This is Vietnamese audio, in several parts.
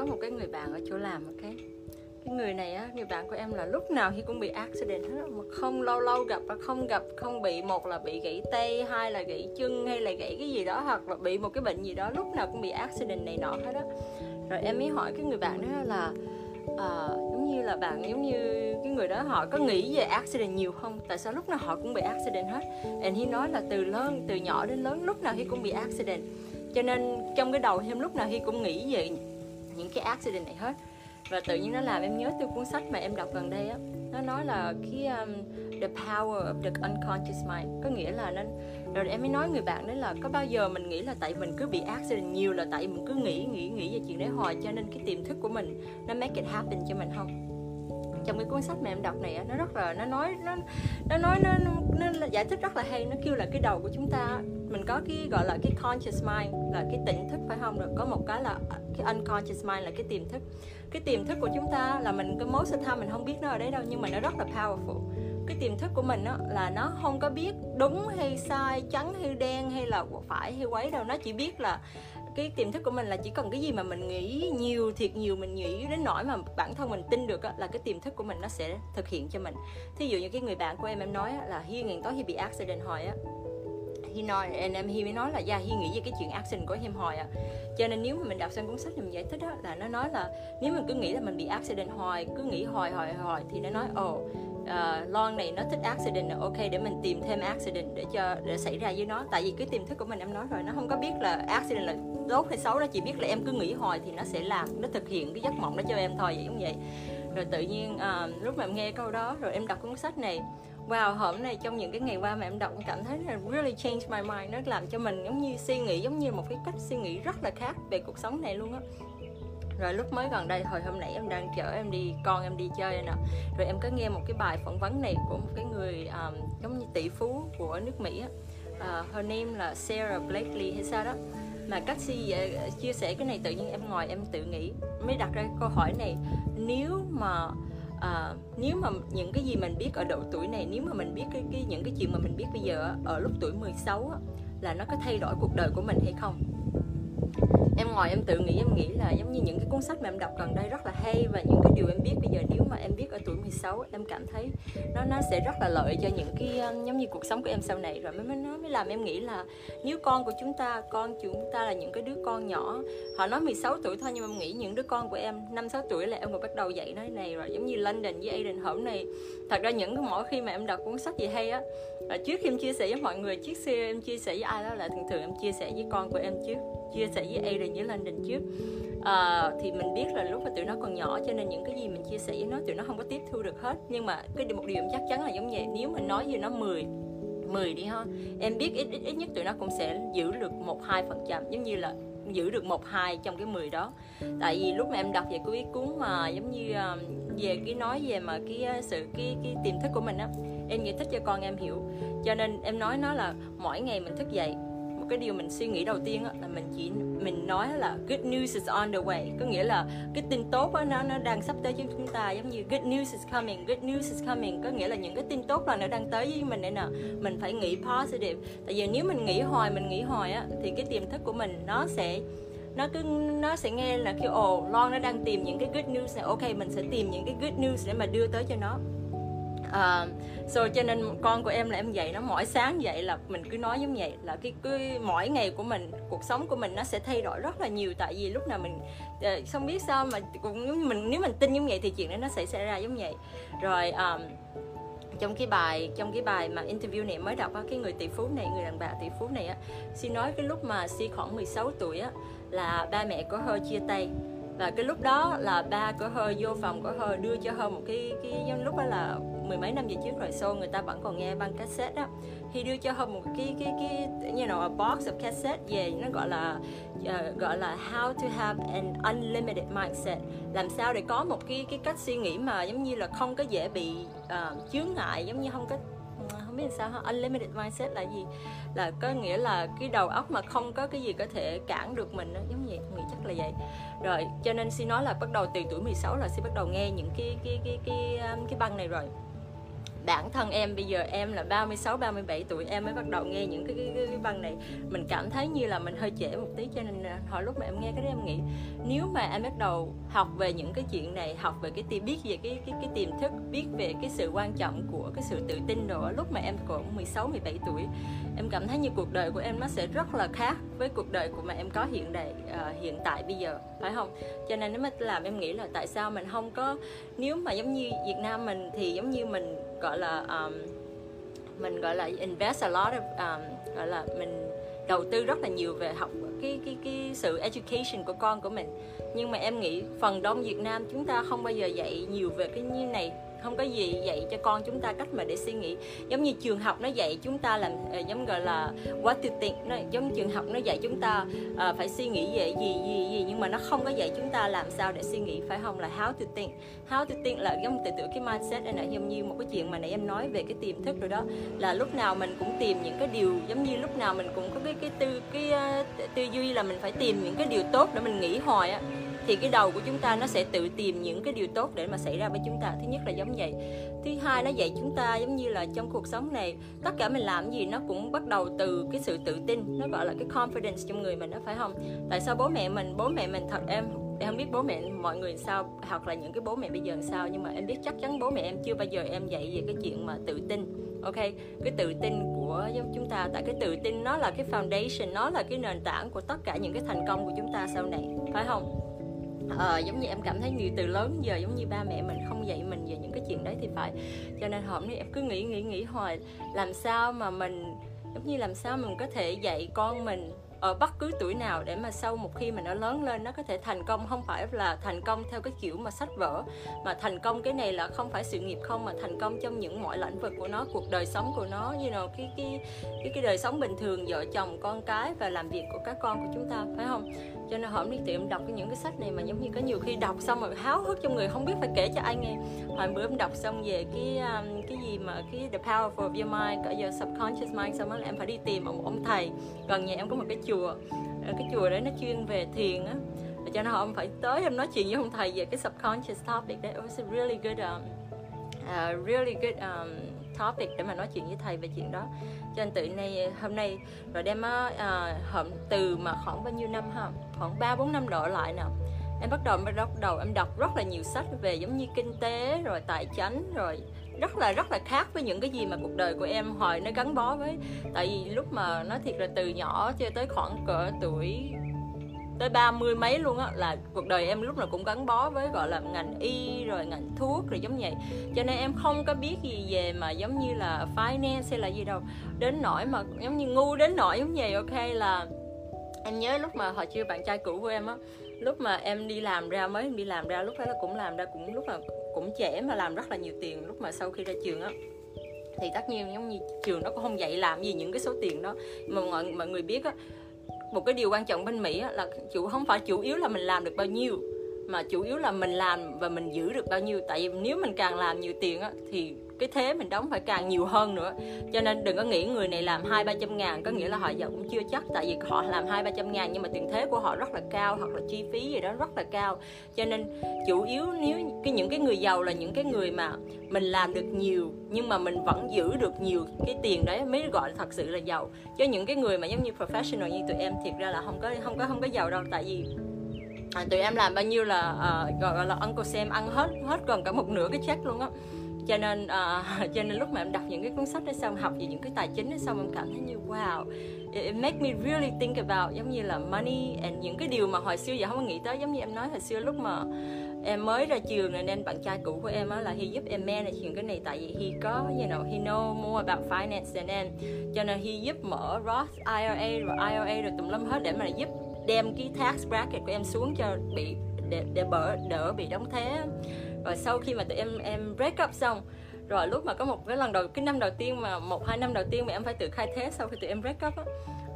có một cái người bạn ở chỗ làm ok? Cái người này á người bạn của em là lúc nào thì cũng bị accident hết mà không lâu lâu gặp và không gặp không bị một là bị gãy tay hai là gãy chân hay là gãy cái gì đó hoặc là bị một cái bệnh gì đó lúc nào cũng bị accident này nọ hết á. Rồi em mới hỏi cái người bạn đó là à, giống như là bạn giống như cái người đó họ có nghĩ về accident nhiều không? Tại sao lúc nào họ cũng bị accident hết? And he nói là từ lớn từ nhỏ đến lớn lúc nào he cũng bị accident. Cho nên trong cái đầu em lúc nào he cũng nghĩ về những cái accident này hết. Và tự nhiên nó làm em nhớ từ cuốn sách mà em đọc gần đây á. Nó nói là cái um, the power of the unconscious mind có nghĩa là nên rồi em mới nói người bạn đấy là có bao giờ mình nghĩ là tại mình cứ bị accident nhiều là tại mình cứ nghĩ nghĩ nghĩ về chuyện đấy hoài cho nên cái tiềm thức của mình nó make it happen cho mình không? Trong cái cuốn sách mà em đọc này nó rất là nó nói nó nó nói nó, nó, nó giải thích rất là hay nó kêu là cái đầu của chúng ta mình có cái, gọi là, cái conscious mind, là cái tỉnh thức, phải không? Rồi có một cái là à, cái unconscious mind là cái tiềm thức. Cái tiềm thức của chúng ta là mình, cái most of the time mình không biết nó ở đấy đâu, nhưng mà nó rất là powerful. Cái tiềm thức của mình đó là nó không có biết đúng hay sai, trắng hay đen hay là phải hay quấy đâu. Nó chỉ biết là cái tiềm thức của mình là chỉ cần cái gì mà mình nghĩ nhiều, thiệt nhiều, mình nghĩ đến nỗi mà bản thân mình tin được là cái tiềm thức của mình nó sẽ thực hiện cho mình. Thí dụ như cái người bạn của em em nói là hiên, ngày tối khi bị accident hồi á? Hi nói and em Hi mới nói là dạ Hi nghĩ về cái chuyện action của em hồi à cho nên nếu mà mình đọc xong cuốn sách thì mình giải thích đó là nó nói là nếu mình cứ nghĩ là mình bị accident hoài cứ nghĩ hoài hoài hoài thì nó nói ồ oh, uh, Lon này nó thích accident ok để mình tìm thêm accident để cho để xảy ra với nó. Tại vì cái tiềm thức của mình em nói rồi nó không có biết là accident là tốt hay xấu nó chỉ biết là em cứ nghĩ hoài thì nó sẽ làm nó thực hiện cái giấc mộng đó cho em thôi vậy cũng vậy. Rồi tự nhiên uh, lúc mà em nghe câu đó rồi em đọc cuốn sách này wow hôm này trong những cái ngày qua mà em đọc cảm thấy là really change my mind. Nó làm cho mình giống như suy nghĩ giống như một cái cách suy nghĩ rất là khác về cuộc sống này luôn á. Rồi lúc mới gần đây hồi hôm nãy em đang chở em đi con em đi chơi nè. Rồi em có nghe một cái bài phỏng vấn này của một cái người um, giống như tỷ phú của nước mỹ á. Uh, her name là Sarah Blakely hay sao đó. Mà cách si à, chia sẻ cái này tự nhiên em ngồi em tự nghĩ mới đặt ra câu hỏi này. Nếu mà à, nếu mà những cái gì mình biết ở độ tuổi này nếu mà mình biết cái, cái những cái chuyện mà mình biết bây giờ ở lúc tuổi 16 á, là nó có thay đổi cuộc đời của mình hay không? Em ngồi em tự nghĩ, em nghĩ là giống như những cái cuốn sách mà em đọc gần đây rất là hay và những cái điều em biết bây giờ nếu mà em biết ở tuổi 16 em cảm thấy nó nó sẽ rất là lợi cho những cái ờ, giống như cuộc sống của em sau này. Rồi mới mới, nó mới làm em nghĩ là nếu con của chúng ta, con chúng ta là những cái đứa con nhỏ, họ nói 16 tuổi thôi nhưng mà em nghĩ những đứa con của em năm sáu tuổi là em còn bắt đầu dạy nói này rồi. Giống như London với Aiden hôm này, thật ra những cái mỗi khi mà em đọc cuốn sách gì hay á trước khi em chia sẻ với mọi người chiếc xe em chia sẻ với ai đó là thường thường em chia sẻ với con của em trước chia sẻ với Aiden với London trước. À, thì mình biết là lúc mà tụi nó còn nhỏ cho nên những cái gì mình chia sẻ với nó tụi nó không có tiếp thu được hết. Nhưng mà cái một điều em chắc chắn là giống vậy nếu mình nói với nó 10 10 đi ha em biết ít ít ít nhất tụi nó cũng sẽ giữ được một hai phần trăm giống như là giữ được một hai trong cái 10 đó. Tại vì lúc mà em đọc về cái cuốn mà giống như ờ, về cái nói về mà cái ờ, sự cái cái tiềm thức của mình á, em giải thích cho con em hiểu. Cho nên em nói nó là mỗi ngày mình thức dậy cái điều mình suy nghĩ đầu tiên là mình chỉ, mình nói là good news is on the way. Có nghĩa là cái tin tốt nó nó đang sắp tới với chúng ta, giống như good news is coming, good news is coming. Có nghĩa là những cái tin tốt là nó đang tới với mình nên là mình phải nghĩ positive. Tại vì nếu mình nghĩ hoài, mình nghĩ hoài á, thì cái tiềm thức của mình nó sẽ, nó cứ, nó sẽ nghe là kêu, ồ Lon nó đang tìm những cái good news này. Ok, mình sẽ tìm những cái good news để mà đưa tới cho nó uh, so cho nên con của em là em dạy nó mỗi sáng dậy là mình cứ nói giống vậy là cái cứ mỗi ngày của mình cuộc sống của mình nó sẽ thay đổi rất là nhiều. Tại vì lúc nào mình uh, không biết sao mà cũng mình nếu mình tin giống vậy thì chuyện đó nó sẽ xảy ra giống vậy. Rồi um, trong cái bài trong cái bài mà interview này mới đọc á cái người tỷ phú này người đàn bà tỷ phú này á xin nói cái lúc mà si khoảng 16 tuổi á là ba mẹ của hơi chia tay và cái lúc đó là ba của hơi vô phòng của hơi đưa cho hơi một cái cái lúc đó là mười mấy năm về trước rồi sau người ta vẫn còn nghe băng cassette đó thì đưa cho hơn một cái cái cái you know a box of cassette về nó gọi là uh, gọi là how to have an unlimited mindset. Làm sao để có một cái cái cách suy nghĩ mà giống như là không có dễ bị uh, chướng ngại giống như không có không biết sao ha unlimited mindset là gì? Là có nghĩa là cái đầu óc mà không có cái gì có thể cản được mình đó giống vậy nghĩ chắc là vậy. Rồi cho nên xin nói là bắt đầu từ tuổi 16 là sẽ bắt đầu nghe những cái cái cái cái cái, cái băng này rồi bản thân em bây giờ em là 36 37 tuổi em mới bắt đầu nghe những cái cái, cái, cái băng này. Mình cảm thấy như là mình hơi trễ một tí cho nên à, hồi lúc mà em nghe cái đó em nghĩ nếu mà em bắt đầu học về những cái chuyện này học về cái tìm biết về cái cái cái tiềm thức biết về cái sự quan trọng của cái sự tự tin rồi lúc mà em còn 16 17 tuổi em cảm thấy như cuộc đời của em nó sẽ rất là khác với cuộc đời của mà em có hiện đại uh, hiện tại bây giờ phải không? Cho nên nó mới làm em nghĩ là tại sao mình không có nếu mà giống như Việt Nam mình thì giống như mình gọi là um, mình gọi là invest a lot of um, gọi là mình đầu tư rất là nhiều về học cái cái cái sự education của con của mình. Nhưng mà em nghĩ phần đông Việt Nam chúng ta không bao giờ dạy nhiều về cái như này không có gì dạy cho con chúng ta cách mà để suy nghĩ. Giống như trường học nó dạy chúng ta làm ờ, giống gọi là quá tuyệt tiện nó giống trường học nó dạy chúng ta uh, phải suy nghĩ về gì gì gì nhưng mà nó không có dạy chúng ta làm sao để suy nghĩ phải không? Là how to think. How to think là giống từ từ cái mindset này là giống như một cái chuyện mà nãy em nói về cái tiềm thức rồi đó. Là lúc nào mình cũng tìm những cái điều giống như lúc nào mình cũng có cái cái tư cái uh, tư duy là mình phải tìm những cái điều tốt để mình nghĩ hồi á thì cái đầu của chúng ta nó sẽ tự tìm những cái điều tốt để mà xảy ra với chúng ta. Thứ nhất là giống vậy. Thứ hai, nó dạy chúng ta giống như là trong cuộc sống này, tất cả mình làm gì nó cũng bắt đầu từ cái sự tự tin, nó gọi là cái confidence trong người mình đó, phải không? Tại sao bố mẹ mình, bố mẹ mình thật em em không biết bố mẹ mọi người sao, hoặc là những cái bố mẹ bây giờ sao, nhưng mà em biết chắc chắn bố mẹ em chưa bao giờ em dạy về cái chuyện mà tự tin, ok? Cái tự tin của chúng ta, tại cái tự tin nó là cái foundation, nó là cái nền tảng của tất cả những cái thành công của chúng ta sau này, phải không? À, giống như em cảm thấy nhiều từ lớn giờ giống như ba mẹ mình không dạy mình về những cái chuyện đấy thì phải. Cho nên hôm nay em cứ nghĩ nghĩ nghĩ hoài làm sao mà mình giống như làm sao mình có thể dạy con mình ở bất cứ tuổi nào để mà sau một khi mà nó lớn lên nó có thể thành công. Không phải là thành công theo cái kiểu mà sách vở mà thành công cái này là không phải sự nghiệp không mà thành công trong những mọi lĩnh vực của nó cuộc đời sống của nó như you know, cái cái cái cái đời sống bình thường vợ chồng con cái và làm việc của các con của chúng ta phải không? Cho nên hôm đi tiệm đọc những cái sách này mà giống như có nhiều khi đọc xong rồi háo hức trong người không biết phải kể cho ai nghe. Hồi bữa em đọc xong về cái um, cái gì mà cái the power of your mind cả giờ subconscious mind xong đó là em phải đi tìm một ông thầy. Gần nhà em có một cái chùa ờ, cái chùa đấy nó chuyên về thiền á. Cho nên ông phải tới em nói chuyện với ông thầy về cái subconscious topic đấy. It was a really good um, uh, really good um, topic để mà nói chuyện với thầy về chuyện đó. Cho nên tự nay hôm nay rồi đem uh, ờ, hộm từ mà khoảng bao nhiêu năm ha? Khoảng ba bốn năm độ lại nè. Em bắt đầu bắt đầu em đọc rất là nhiều sách về giống như kinh tế rồi tài chính rồi rất là rất là khác với những cái gì mà cuộc đời của em hồi nó gắn bó với. Tại vì lúc mà nói thiệt là từ nhỏ cho tới khoảng cỡ tuổi tới ba mươi mấy luôn á, là cuộc đời em lúc nào cũng gắn bó với, gọi là, ngành y rồi ngành thuốc rồi giống vậy. Cho nên em không có biết gì về mà giống như là finance hay là gì đâu. Đến nỗi mà giống như ngu đến nỗi giống vậy, ok, là em nhớ lúc mà hồi chưa bạn trai cũ của em á, lúc mà em đi làm ra, mới đi làm ra, lúc đó là cũng làm ra cũng lúc là cũng trẻ mà làm rất là nhiều tiền lúc mà sau khi ra trường á. Thì tất nhiên giống như trường nó cũng không dạy làm gì những cái số tiền đó. Mà mọi mọi người biết á một cái điều quan trọng bên Mỹ là chủ không phải chủ yếu là mình làm được bao nhiêu, mà chủ yếu là mình làm và mình giữ được bao nhiêu. Tại vì nếu mình càng làm nhiều tiền thì cái thế mình đóng phải càng nhiều hơn nữa. Cho nên đừng có nghĩ người này làm hai ba trăm ngàn có nghĩa là họ giờ cũng chưa chắc tại vì họ làm hai ba trăm ngàn nhưng mà tiền thế của họ rất là cao hoặc là chi phí gì đó rất là cao. Cho nên chủ yếu nếu cái những cái người giàu là những cái người mà mình làm được nhiều nhưng mà mình vẫn giữ được nhiều cái tiền đấy mới gọi là thật sự là giàu. Chứ những cái người mà giống như professional như tụi em thiệt ra là không có không có không có giàu đâu. Tại vì à, tụi em làm bao nhiêu là uh, gọi là Uncle Sam ăn hết hết gần cả một nửa cái check luôn á cho nên uh, cho nên lúc mà em đọc những cái cuốn sách đó xong học về những cái tài chính đó xong em cảm thấy như wow it make me really think about giống như là money and những cái điều mà hồi xưa giờ không có nghĩ tới. Giống như em nói hồi xưa lúc mà em mới ra trường này nên bạn trai cũ của em á là he giúp em manage những cái này tại vì he có you know he know more about finance than em. Cho nên he giúp mở Roth IRA rồi IRA rồi tùm lum hết để mà giúp đem cái tax bracket của em xuống cho bị để để bỡ đỡ bị đóng thế rồi sau khi mà tụi em em break up xong rồi lúc mà có một cái lần đầu cái năm đầu tiên mà một hai năm đầu tiên mà em phải tự khai thế sau khi tụi em break up á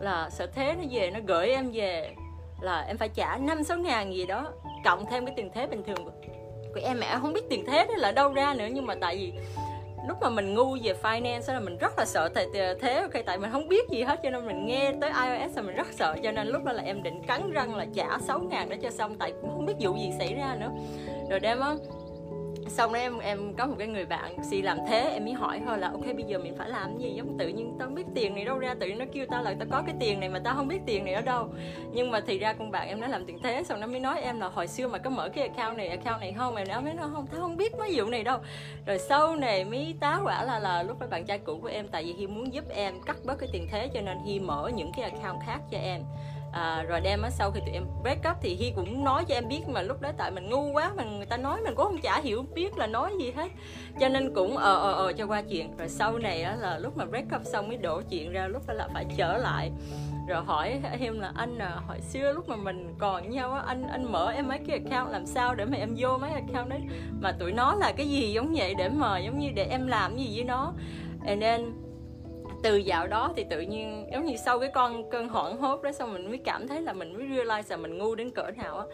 là sở thế nó về nó gửi em về là em phải trả năm sáu ngàn gì đó cộng thêm cái tiền thế bình thường của, của em. Mẹ không biết tiền thế đó là đâu ra nữa nhưng mà tại vì lúc mà mình ngu về finance là mình rất là sợ thầy thế ok? Tại mình không biết gì hết cho nên mình nghe tới iOS là mình rất sợ cho nên lúc đó là em định cắn răng là trả 6 ngàn để cho xong tại cũng không biết vụ gì xảy ra nữa. Rồi đem á xong đó em em có một cái người bạn si làm thế, em mới hỏi thôi là, ok, bây giờ mình phải làm gì? Giống tự nhiên tao không biết tiền này đâu, ra tự nhiên nó kêu tao là tao có cái tiền này mà tao không biết tiền này ở đâu. Nhưng mà thì ra con bạn em nó làm tiền thế, xong nó mới nói em là hồi xưa mà có mở cái account này account này không? Em nói mới nói không, tao không biết mấy vụ này đâu. Rồi sau này mới tá quả là là lúc đó bạn trai cũ của em, tại vì hi muốn giúp em cắt bớt cái tiền thế cho nên hi mở những cái account khác cho em à, rồi đem á sau khi tụi em break up thì Hi cũng nói cho em biết mà lúc đó tại mình ngu quá mà người ta nói mình cũng không chả hiểu biết là nói gì hết. Cho nên cũng ờ ờ ờ cho qua chuyện. Rồi sau này á là lúc mà break up xong mới đổ chuyện ra lúc đó là phải trở lại. Rồi hỏi em là anh à, hồi xưa lúc mà mình còn nhau á anh anh mở em mấy cái account làm sao để mà em vô mấy account đấy? Mà tụi nó là cái gì giống vậy để mà giống như để em làm gì với nó? And then từ dạo đó thì tự nhiên giống như sau cái con cơn hoảng hốt đó xong mình mới cảm thấy là mình mới realize là mình ngu đến cỡ nào á.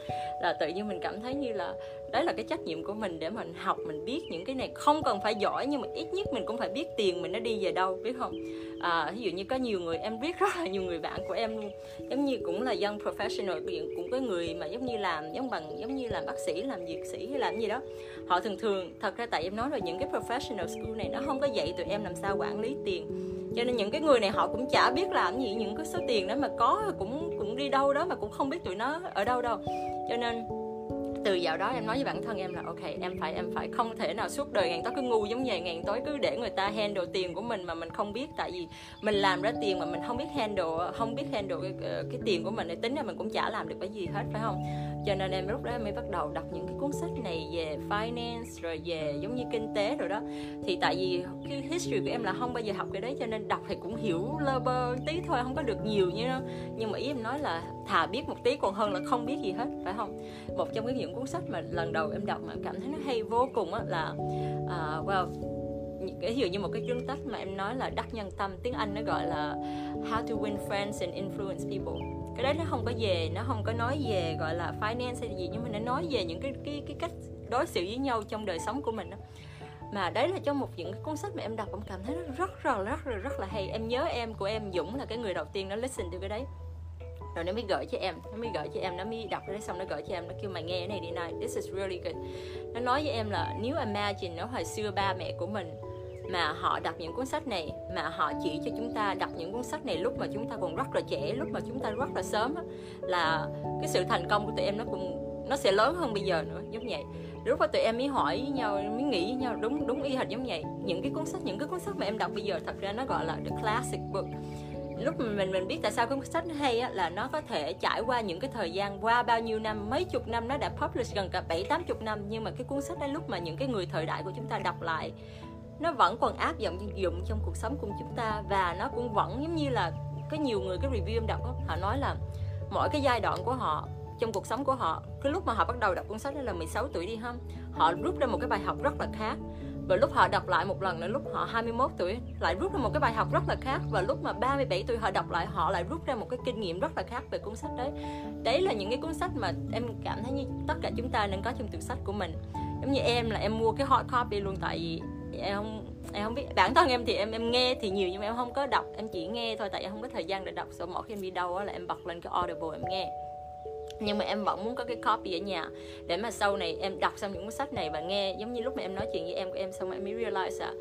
Là tự nhiên mình cảm thấy như là đấy là cái trách nhiệm của mình để mình học mình biết những cái này không cần phải giỏi nhưng mà ít nhất mình cũng phải biết tiền mình nó đi về đâu biết không? À, ví dụ như có nhiều người em biết rất là nhiều người bạn của em luôn. Giống như cũng là young professional cũng có người mà giống như làm giống bằng giống như làm bác sĩ làm dược sĩ hay làm gì đó. Họ thường thường thật ra tại em nói rồi những cái professional school này nó không có dạy tụi em làm sao quản lý tiền cho nên những cái người này họ cũng chả biết làm gì những cái số tiền đó mà có cũng cũng đi đâu đó mà cũng không biết tụi nó ở đâu đâu. Cho nên từ dạo đó em nói với bản thân em là ok em phải em phải không thể nào suốt đời ngàn tối cứ ngu giống vậy ngàn tối cứ để người ta handle tiền của mình mà mình không biết. Tại vì mình làm ra tiền mà mình không biết handle không biết handle cái, cái tiền của mình để tính ra mình cũng chả làm được cái gì hết phải không? Cho nên em lúc đó em mới bắt đầu đọc những cái cuốn sách này về finance rồi về giống như kinh tế rồi đó. Thì tại vì cái history của em là không bao giờ học cái đấy cho nên đọc thì cũng hiểu lơ bơ tí thôi không có được nhiều như đó nhưng mà ý em nói là thà biết một tí còn hơn là không biết gì hết phải không? Một trong cái những cuốn sách mà lần đầu em đọc mà em cảm thấy nó hay vô cùng á là uh, well ví dụ như một cái cuốn sách mà em nói là đắc nhân tâm tiếng anh nó gọi là how to win friends and influence people cái đấy nó không có về, nó không có nói về, gọi là, finance hay gì, nhưng mà nó nói về những cái cái cái cách đối xử với nhau trong đời sống của mình đó mà đấy là trong một những cái cuốn sách mà em đọc, em cảm thấy nó rất rất rất rất rất là hay. Em nhớ em của em, Dũng là cái người đầu tiên nó listen từ cái đấy. Rồi nó mới gửi cho em, nó mới gửi cho em, nó mới đọc cái đấy, xong nó gửi cho em, nó kêu mày nghe cái này đi này. This is really good. Nó nói với em là, nếu imagine nó hồi xưa ba mẹ của mình mà họ đọc những cuốn sách này mà họ chỉ cho chúng ta đọc những cuốn sách này lúc mà chúng ta còn rất là trẻ lúc mà chúng ta rất là sớm á, là cái sự thành công của tụi em nó cũng nó sẽ lớn hơn bây giờ nữa giống vậy. Lúc mà tụi em mới hỏi với nhau mới nghĩ với nhau đúng đúng y hệt giống vậy. Những cái cuốn sách những cái cuốn sách mà em đọc bây giờ thật ra nó gọi là the classic book. Lúc mà mình mình biết tại sao cuốn sách hay á, là nó có thể trải qua những cái thời gian qua bao nhiêu năm mấy chục năm nó đã publish gần cả bảy tám chục năm. Nhưng mà cái cuốn sách đó lúc mà những cái người thời đại của chúng ta đọc lại nó vẫn còn áp dụng dụng trong cuộc sống của chúng ta và nó cũng vẫn giống như là có nhiều người cái review em đọc đó, họ nói là mỗi cái giai đoạn của họ trong cuộc sống của họ cái lúc mà họ bắt đầu đọc cuốn sách đó là 16 tuổi đi không họ rút ra một cái bài học rất là khác. Và lúc họ đọc lại một lần nữa lúc họ 21 tuổi lại rút ra một cái bài học rất là khác. Và lúc mà 37 tuổi họ đọc lại họ lại rút ra một cái kinh nghiệm rất là khác về cuốn sách đấy. Đấy là những cái cuốn sách mà em cảm thấy như tất cả chúng ta nên có trong tủ sách của mình. Giống như em là em mua cái hot copy luôn tại vì em không em không biết. Bản thân em thì em em nghe thì nhiều nhưng mà em không có đọc, em chỉ nghe thôi, tại em không có thời gian để đọc sau mỗi khi em đi đâu á, là em bật lên cái audible em nghe. Nhưng mà em vẫn muốn có cái copy ở nhà, để mà sau này em đọc xong những cuốn sách này và nghe, giống như lúc mà em nói chuyện với em của em xong em mới realize à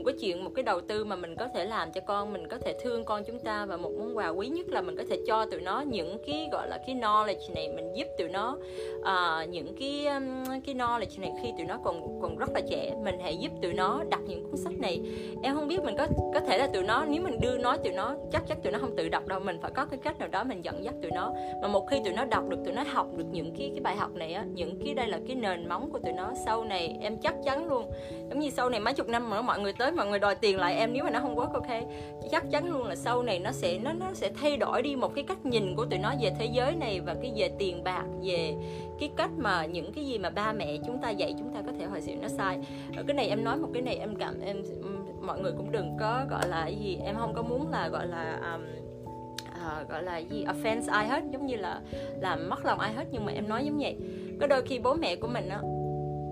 một cái chuyện một cái đầu tư mà mình có thể làm cho con mình có thể thương con chúng ta và một món quà quý nhất là mình có thể cho tụi nó những cái gọi là cái knowledge này mình giúp tụi nó uh, những cái um, cái knowledge này khi tụi nó còn còn rất là trẻ mình hãy giúp tụi nó đọc những cuốn sách này. Em không biết mình có có thể là tụi nó nếu mình đưa nói tụi nó chắc chắc tụi nó không tự đọc đâu mình phải có cái cách nào đó mình dẫn dắt tụi nó. Mà một khi tụi nó đọc được tụi nó học được những cái cái bài học này á những cái đây là cái nền móng của tụi nó sau này em chắc chắn luôn. Giống như sau này mấy chục năm mà mọi người tới mọi người đòi tiền lại em nếu mà nó không work ok. Chắc chắn luôn là sau này nó sẽ nó nó sẽ thay đổi đi một cái cách nhìn của tụi nó về thế giới này và cái về tiền bạc về cái cách mà những cái gì mà ba mẹ chúng ta dạy chúng ta có thể hồi xỉu nó sai. Ở cái này em nói một cái này em cảm em mọi người cũng đừng có gọi là gì em không có muốn là gọi là um, uh, gọi là gì offense ai hết giống như là làm mất lòng ai hết nhưng mà em nói giống vậy. Có đôi khi bố mẹ của mình á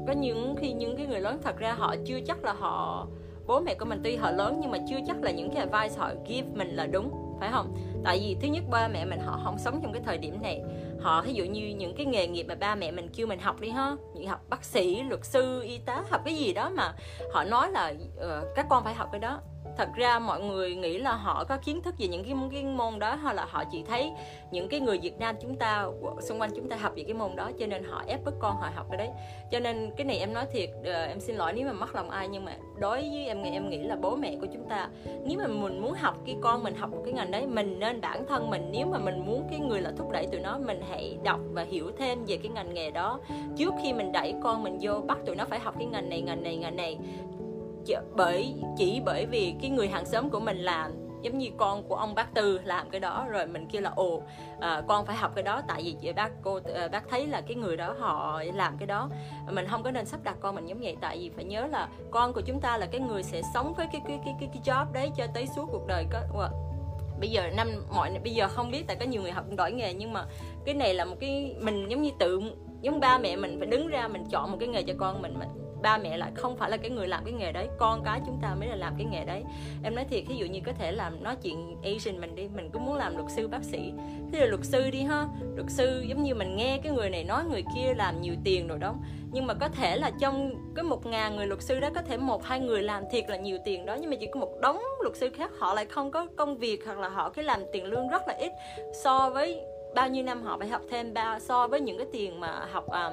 có những khi những cái người lớn thật ra họ chưa chắc là họ bố mẹ của mình tuy họ lớn nhưng mà chưa chắc là những cái advice họ give mình là đúng phải không? Tại vì thứ nhất ba mẹ mình họ không sống trong cái thời điểm này. Họ ví dụ như những cái nghề nghiệp mà ba mẹ mình kêu mình học đi ha. Như học bác sĩ luật sư y tá học cái gì đó mà họ nói là uh, các con phải học cái đó thật ra mọi người nghĩ là họ có kiến thức về những cái, cái môn đó hay là họ chỉ thấy những cái người Việt Nam chúng ta xung quanh chúng ta học về cái môn đó cho nên họ ép bức con họ học cái đấy. Cho nên cái này em nói thiệt ờ, em xin lỗi nếu mà mất lòng ai nhưng mà đối với em em nghĩ là bố mẹ của chúng ta nếu mà mình muốn học cái con mình học một cái ngành đấy mình nên bản thân mình nếu mà mình muốn cái người là thúc đẩy tụi nó mình hãy đọc và hiểu thêm về cái ngành nghề đó. Trước khi mình đẩy con mình vô bắt tụi nó phải học cái ngành này ngành này ngành này Dạ, bởi chỉ bởi vì cái người hàng xóm của mình làm giống như con của ông bác tư làm cái đó rồi mình kêu là ồ à, con phải học cái đó. Tại vì chị bác cô à, bác thấy là cái người đó họ làm cái đó. Mình không có nên sắp đặt con mình giống vậy tại vì phải nhớ là con của chúng ta là cái người sẽ sống với cái cái cái cái, cái job đấy cho tới suốt cuộc đời có bây giờ năm mọi bây giờ không biết tại có nhiều người học đổi nghề nhưng mà cái này là một cái mình giống như tự giống ba mẹ mình phải đứng ra mình chọn một cái nghề cho con mình mình ba mẹ lại không phải là cái người làm cái nghề đấy, con cái chúng ta mới là làm cái nghề đấy. Em nói thiệt ví dụ như có thể làm, nói chuyện asian mình đi, mình cũng muốn làm luật sư bác sĩ. Thế là luật sư đi ha, luật sư giống như mình nghe cái người này nói, người kia làm nhiều tiền rồi đó. Nhưng mà có thể là trong cái một ngàn người luật sư đó, có thể một, hai người làm thiệt là nhiều tiền đó, nhưng mà chỉ có một đống luật sư khác, họ lại không có công việc hoặc là họ cái làm tiền lương rất là ít so với bao nhiêu năm họ phải học thêm bao so với những cái tiền mà học um,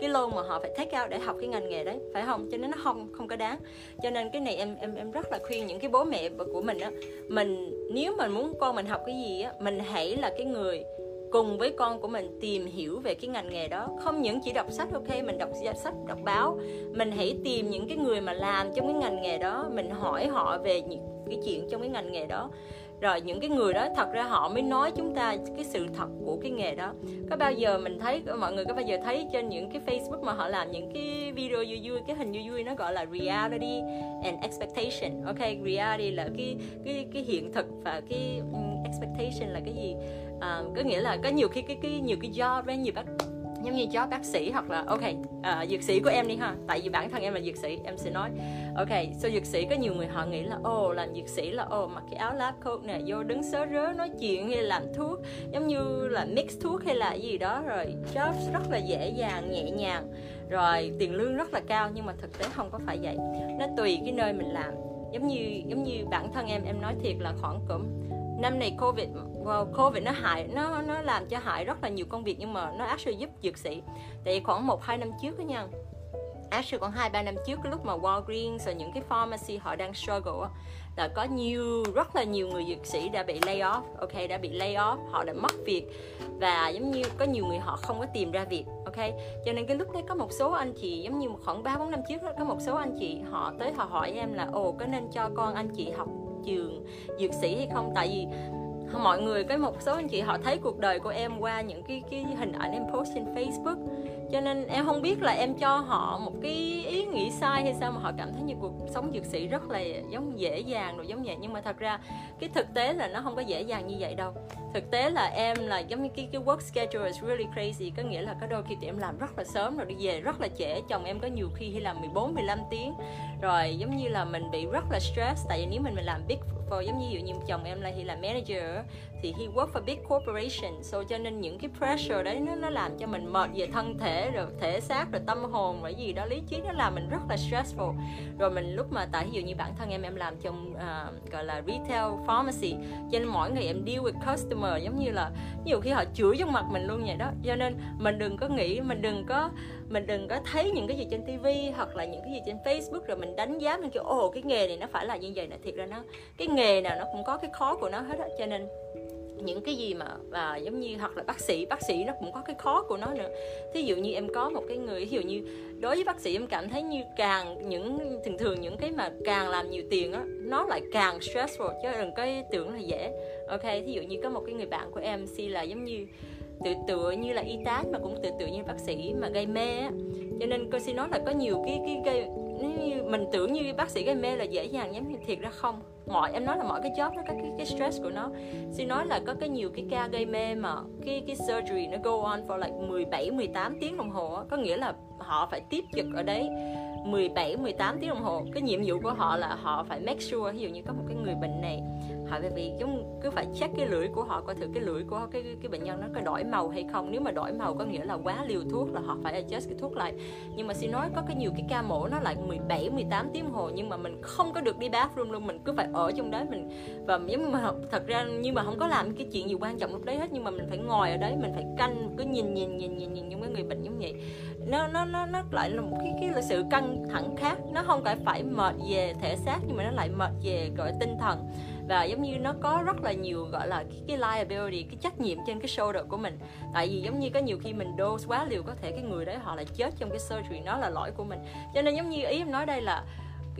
cái lô mà họ phải take cao để học cái ngành nghề đấy phải không? Cho nên nó không không có đáng. Cho nên cái này em em em rất là khuyên những cái bố mẹ của mình á mình nếu mình muốn con mình học cái gì á mình hãy là cái người cùng với con của mình tìm hiểu về cái ngành nghề đó. Không những chỉ đọc sách ok mình đọc sách đọc báo. Mình hãy tìm những cái người mà làm trong cái ngành nghề đó mình hỏi họ về những cái chuyện trong cái ngành nghề đó rồi những cái người đó thật ra họ mới nói chúng ta cái sự thật của cái nghề đó. Có bao giờ mình thấy mọi người có bao giờ thấy trên những cái Facebook mà họ làm những cái video vui vui cái hình vui vui nó gọi là reality and expectation ok? Reality là cái cái cái hiện thực và cái ừ, expectation là cái gì? À, có nghĩa là có nhiều khi cái cái nhiều cái job với nhiều bác giống như job bác sĩ hoặc là ok uh, dược sĩ của em đi ha. Tại vì bản thân em là dược sĩ em sẽ nói ok so dược sĩ có nhiều người họ nghĩ là ồ oh, làm dược sĩ là ồ oh, mặc cái áo lab coat nè vô đứng sớ rớ nói chuyện hay làm thuốc giống như là mix thuốc hay là gì đó. Rồi job rất là dễ dàng nhẹ nhàng. Rồi tiền lương rất là cao nhưng mà thực tế không có phải vậy. Nó tùy cái nơi mình làm. Giống như giống như bản thân em em nói thiệt là khoảng cỡ năm này covid wow, covid nó hại nó nó làm cho hại rất là nhiều công việc nhưng mà nó actually giúp dược sĩ. Tại vì khoảng một hai năm trước đó nha actually khoảng hai ba năm trước cái lúc mà Walgreens và những cái pharmacy họ đang struggle là có nhiều rất là nhiều người dược sĩ đã bị lay off ok đã bị lay off họ đã mất việc và giống như có nhiều người họ không có tìm ra việc ok. Cho nên cái lúc đấy có một số anh chị giống như khoảng ba bốn năm trước đó có một số anh chị họ tới họ hỏi em là ồ có nên cho con anh chị học trường dược sĩ hay không? Tại vì mọi người, cái một số anh chị họ thấy cuộc đời của em qua những cái cái hình ảnh em post trên Facebook. Cho nên em không biết là em cho họ một cái ý nghĩ sai hay sao mà họ cảm thấy như cuộc sống dược sĩ rất là giống dễ dàng rồi giống vậy. Nhưng mà thật ra, cái thực tế là nó không có dễ dàng như vậy đâu. Thực tế là em là giống như cái cái work schedule is really crazy. Có nghĩa là có đôi khi tụi em làm rất là sớm rồi, đi về rất là trễ. Chồng em có nhiều khi làm 14 15 tiếng. Rồi giống như là mình bị rất là stress. Tại vì nếu mình mình làm big for giống như dụ như chồng em là thì là manager thì he work for big corporation. So cho nên những cái pressure đấy nó nó làm cho mình mệt về thân thể rồi thể xác rồi tâm hồn rồi gì đó. Lý trí nó làm mình rất là stressful. Rồi mình lúc mà tại ví dụ như bản thân em em làm trong uh, gọi là retail pharmacy cho nên mỗi ngày em deal with customer giống như là nhiều khi họ chửi trong mặt mình luôn vậy đó. Cho nên mình đừng có nghĩ mình đừng có mình đừng có thấy những cái gì trên tivi hoặc là những cái gì trên facebook rồi mình đánh giá mình kiểu ồ, cái nghề này nó phải là như vậy nè. Thiệt ra nó, cái nghề nào nó cũng có cái khó của nó hết á. Cho nên những cái gì mà và giống như, hoặc là bác sĩ bác sĩ nó cũng có cái khó của nó nữa. Thí dụ như em có một cái người, ví dụ như đối với bác sĩ em cảm thấy như càng những, thường thường những cái mà càng làm nhiều tiền á, nó lại càng stressful, chứ đừng có tưởng là dễ. Ok, thí dụ như có một cái người bạn của em si là giống như tự tựa như là y tá mà cũng tự tựa như bác sĩ mà gây mê á. Cho nên cô xin nói là có nhiều cái cái gây như mình tưởng như bác sĩ gây mê là dễ dàng giống như thiệt ra không. Mọi em nói là mọi cái job nó có cái, cái stress của nó. Xin nói là có cái nhiều cái ca gây mê mà cái cái surgery nó go on for like 17 18 tiếng đồng hồ có nghĩa là họ phải tiếp trực ở đấy 17 18 tiếng đồng hồ. Cái nhiệm vụ của họ là họ phải make sure ví dụ như có một cái người bệnh này họ về vì chúng cứ phải check cái lưỡi của họ, coi thử cái lưỡi của cái cái bệnh nhân nó có đổi màu hay không. Nếu mà đổi màu có nghĩa là quá liều thuốc là họ phải adjust cái thuốc lại. Nhưng mà xin nói có cái nhiều cái ca mổ nó lại 17 18 tiếng hồ, nhưng mà mình không có được đi bathroom luôn, mình cứ phải ở trong đấy mình và giống mà thật ra nhưng mà không có làm cái chuyện gì quan trọng lúc đấy hết, nhưng mà mình phải ngồi ở đấy, mình phải canh, cứ nhìn nhìn nhìn nhìn nhìn những cái người bệnh giống vậy. Nó nó nó nó lại là một cái cái là sự căng thẳng khác. Nó không phải phải mệt về thể xác, nhưng mà nó lại mệt về, gọi tinh thần và giống như nó có rất là nhiều gọi là cái, cái liability cái trách nhiệm trên cái shoulder của mình. Tại vì giống như có nhiều khi mình dose quá liều có thể cái người đấy họ lại chết trong cái surgery nó là lỗi của mình. Cho nên giống như ý em nói đây là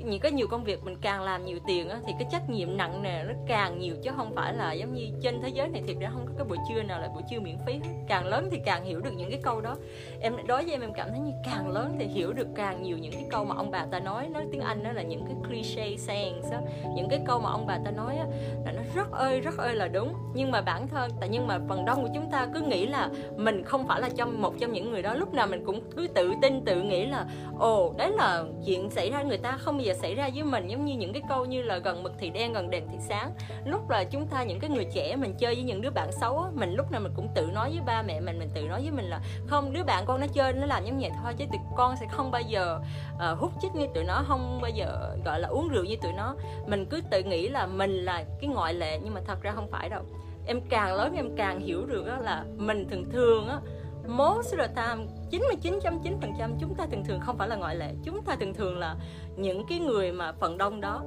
những có nhiều công việc mình càng làm nhiều tiền á, thì cái trách nhiệm nặng nề nó càng nhiều chứ không phải là giống như trên thế giới này thiệt ra không có cái buổi trưa nào là buổi trưa miễn phí càng lớn thì càng hiểu được những cái câu đó. Em đối với em em cảm thấy như càng lớn thì hiểu được càng nhiều những cái câu mà ông bà ta nói. Nói tiếng anh đó là những cái cliché sayings á. Những cái câu mà ông bà ta nói á, là nó rất ơi rất ơi là đúng. Nhưng mà bản thân tại nhưng mà phần đông của chúng ta cứ nghĩ là mình không phải là trong một trong những người đó. Lúc nào mình cũng cứ tự tin tự nghĩ là ồ đấy là chuyện xảy ra người ta không bao giờ xảy ra với mình giống như những cái câu như là gần mực thì đen gần đèn thì sáng. Lúc là chúng ta những cái người trẻ mình chơi với những đứa bạn xấu á mình lúc nào mình cũng tự nói với ba mẹ mình mình tự nói với mình là không đứa bạn con nó chơi nó làm giống vậy thôi chứ tụi con sẽ không bao giờ uh, hút chích như tụi nó không bao giờ gọi là uống rượu như tụi nó. Mình cứ tự nghĩ là mình là cái ngoại lệ nhưng mà thật ra không phải đâu. Em càng lớn em càng hiểu được đó là mình thường thường á most of the time 99.9% chúng ta thường thường không phải là ngoại lệ. Chúng ta thường thường là những cái người mà phần đông đó.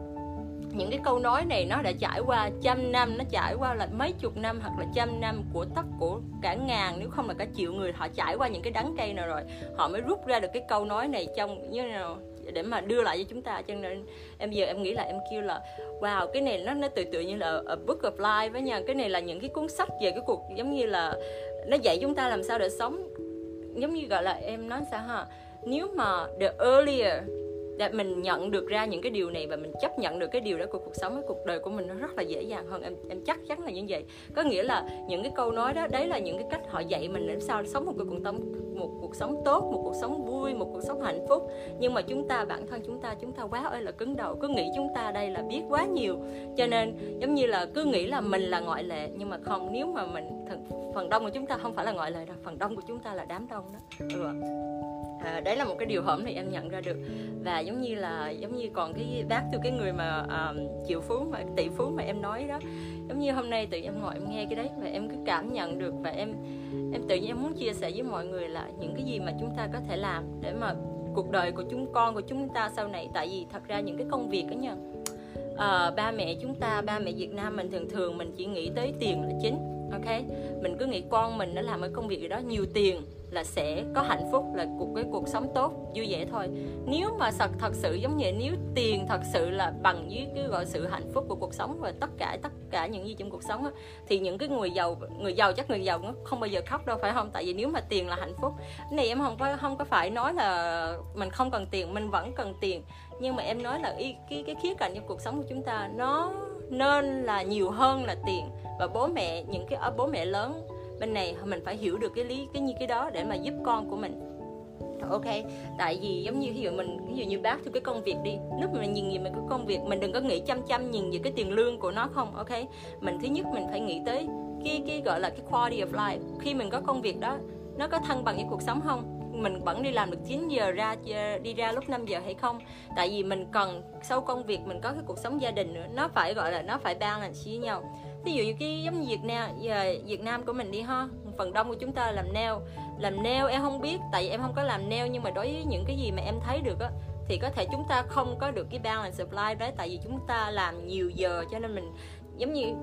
Những cái câu nói này nó đã trải qua trăm năm, nó trải qua là mấy chục năm hoặc là trăm năm của tất của cả ngàn, nếu không là cả triệu người, họ trải qua những cái đắng cây nào rồi, họ mới rút ra được cái câu nói này trong, như nào, để mà đưa lại cho chúng ta. Cho nên em giờ em nghĩ là em kêu là, wow, cái này nó nó tự tự như là a book of life với nha. Cái này là những cái cuốn sách về cái cuộc, giống như là nó dạy chúng ta làm sao để sống. Giống như gọi là em nói sao ha? Nếu mà the earlier để mình nhận được ra những cái điều này và mình chấp nhận được cái điều đó của cuộc sống cái cuộc đời của mình nó rất là dễ dàng hơn. Em em chắc chắn là như vậy. Có nghĩa là những cái câu nói đó đấy là những cái cách họ dạy mình làm sao sống một cái cuộc sống một cuộc sống tốt một cuộc sống vui một cuộc sống hạnh phúc. Nhưng mà chúng ta bản thân chúng ta chúng ta quá ơi là cứng đầu cứ nghĩ chúng ta đây là biết quá nhiều. Cho nên giống như là cứ nghĩ là mình là ngoại lệ nhưng mà không nếu mà mình phần đông của chúng ta không phải là ngoại lệ đâu phần đông của chúng ta là đám đông đó. Ừ à, đấy là một cái điều hổm thì em nhận ra được. Và giống giống như là giống như còn cái bác từ cái người mà à, um, triệu phú mà tỷ phú mà em nói đó. Giống như hôm nay tự em ngồi em nghe cái đấy và em cứ cảm nhận được và em em tự nhiên em muốn chia sẻ với mọi người là những cái gì mà chúng ta có thể làm để mà cuộc đời của chúng con của chúng ta sau này. Tại vì thật ra những cái công việc đó nha à, ba mẹ chúng ta ba mẹ Việt Nam mình thường thường mình chỉ nghĩ tới tiền là chính ok? Mình cứ nghĩ con mình nó làm cái công việc gì đó nhiều tiền là sẽ có hạnh phúc là cuộc cái cuộc sống tốt vui vẻ thôi. Nếu mà thật thật sự giống như nếu tiền thật sự là bằng với cái gọi sự hạnh phúc của cuộc sống và tất cả tất cả những gì trong cuộc sống á, thì những cái người giàu người giàu chắc người giàu nó không bao giờ khóc đâu phải không? Tại vì nếu mà tiền là hạnh phúc cái này em không có không có phải nói là mình không cần tiền mình vẫn cần tiền. Nhưng mà em nói là cái cái, cái khía cạnh trong cuộc sống của chúng ta nó nên là nhiều hơn là tiền. Và bố mẹ những cái ờ, bố mẹ lớn bên này mình phải hiểu được cái lý, cái như cái đó để mà giúp con của mình. Ok, tại vì giống như ví dụ mình ví dụ như bác thu cái công việc đi, lúc mà mình nhìn nhìn mình cái công việc, mình đừng có nghĩ chăm chăm nhìn về cái tiền lương của nó không, ok? Mình thứ nhất mình phải nghĩ tới cái cái gọi là cái quality of life. Khi mình có công việc đó, nó có thăng bằng với cuộc sống không? Mình vẫn đi làm được 9 giờ ra ờ, đi ra lúc 5 giờ hay không? Tại vì mình cần, sau công việc mình có cái cuộc sống gia đình nữa, nó phải gọi là, nó phải balance với nhau ví dụ như cái giống như Việt Nam giờ Việt Nam của mình đi ha phần đông của chúng ta làm nail. Làm nail em không biết tại vì em không có làm nail nhưng mà đối với những cái gì mà em thấy được á thì có thể chúng ta không có được cái balance of life đấy tại vì chúng ta làm nhiều giờ cho nên mình giống như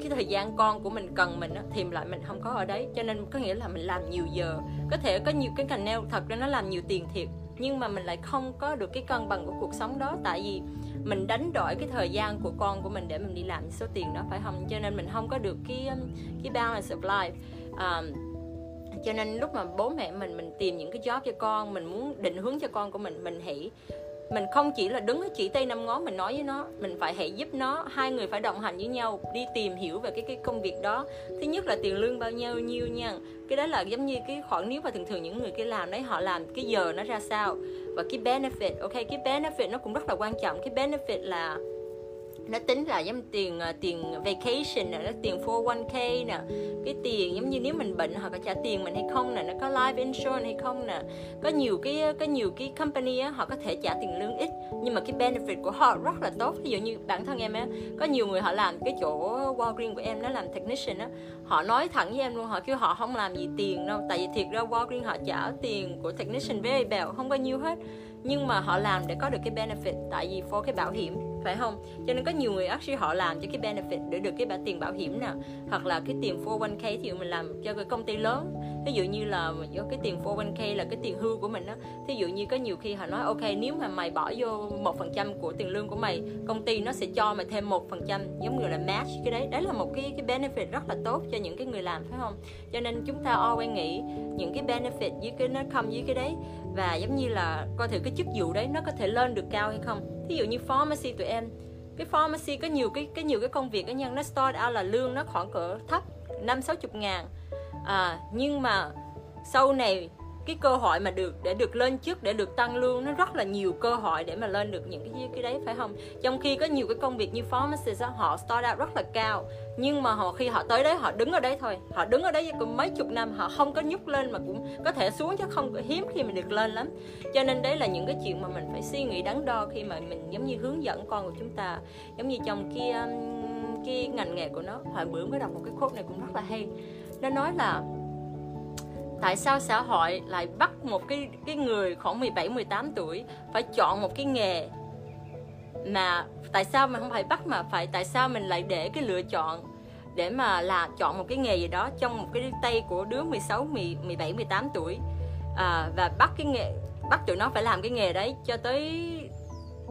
cái thời gian con của mình cần mình á, thì lại mình không có ở đấy. Cho nên có nghĩa là mình làm nhiều giờ. Có thể có nhiều cái cành nail thật ra nó làm nhiều tiền thiệt nhưng mà mình lại không có được cái cân bằng của cuộc sống đó tại vì mình đánh đổi cái thời gian của con của mình để mình đi làm số tiền đó phải không? Cho nên mình không có được cái um, cái balance of life. Um, cho nên lúc mà bố mẹ mình mình tìm những cái job cho con mình muốn định hướng cho con của mình mình hãy mình không chỉ là đứng ở chỉ tay năm ngón mình nói với nó mình phải hãy giúp nó hai người phải đồng hành với nhau đi tìm hiểu về cái cái công việc đó. Thứ nhất là tiền lương bao nhiêu nhiêu nha. Cái đó là giống như cái khoản nếu mà thường thường những người cái làm đấy họ làm cái giờ nó ra sao? Và cái benefit, ok, cái benefit nó cũng rất là quan trọng. Cái benefit là nó tính là giống tiền ờ, tiền vacation nè, nó tiền 401k nè. Cái tiền giống như nếu mình bệnh họ có trả tiền mình hay không nè, nó có life insurance hay không nè. Có nhiều cái ờ, có nhiều cái company á, họ có thể trả tiền lương ít, nhưng mà cái benefit của họ rất là tốt. Ví dụ như bản thân em á, có nhiều người họ làm cái chỗ Walgreens của em, nó làm technician á, họ nói thẳng với em luôn, họ kêu họ không làm gì tiền đâu. Tại vì thiệt ra Walgreens họ trả tiền của technician very bèo không bao nhiêu hết nhưng mà họ làm để có được cái benefit, tại vì for cái bảo hiểm, phải không? Cho nên có nhiều người actually họ làm cho cái benefit để được cái bảo tiền bảo hiểm nè, hoặc là cái tiền 401k thì mình làm cho cái công ty lớn ví dụ như là do cái tiền 401k là cái tiền hưu của mình đó thí dụ như có nhiều khi họ nói, ok, nếu mà mày bỏ vô một phần trăm của tiền lương của mày, công ty nó sẽ cho mày thêm một phần trăm, giống như là match cái đấy. Đấy là một cái cái benefit rất là tốt cho những cái người làm, phải không? Cho nên chúng ta always nghĩ những cái benefit với cái, nó không với cái đấy. Và giống như là coi thử cái chức vụ đấy nó có thể lên được cao hay không. Thí dụ như pharmacy tụi em, cái pharmacy có nhiều cái cái nhiều cái công việc cá nhân nó start out là lương nó khoảng cỡ thấp, năm sáu chục ngàn à, nhưng mà sau này cái cơ hội mà được để được lên chức để được tăng lương nó rất là nhiều cơ hội để mà lên được những cái cái đấy phải không? Trong khi có nhiều cái công việc như pharmacist đó, họ start out rất là cao nhưng mà họ khi họ tới đấy họ đứng ở đấy thôi. Họ đứng ở đấy cũng mấy chục năm họ không có nhúc lên mà cũng có thể xuống chứ không hiếm khi mình được lên lắm. Cho nên đấy là những cái chuyện mà mình phải suy nghĩ đắn đo khi mà mình giống như hướng dẫn con của chúng ta. Giống như trong cái um, cái ngành nghề của nó. Hồi bữa mới đọc một cái khúc này cũng rất là hay nó nói là tại sao xã hội lại bắt một cái cái người khoảng 17 18 tuổi phải chọn một cái nghề mà tại sao mà không phải bắt mà phải tại sao mình lại để cái lựa chọn để mà là chọn một cái nghề gì đó trong một cái tay của đứa 16 17 18 tuổi? À, và bắt cái nghề bắt tụi nó phải làm cái nghề đấy cho tới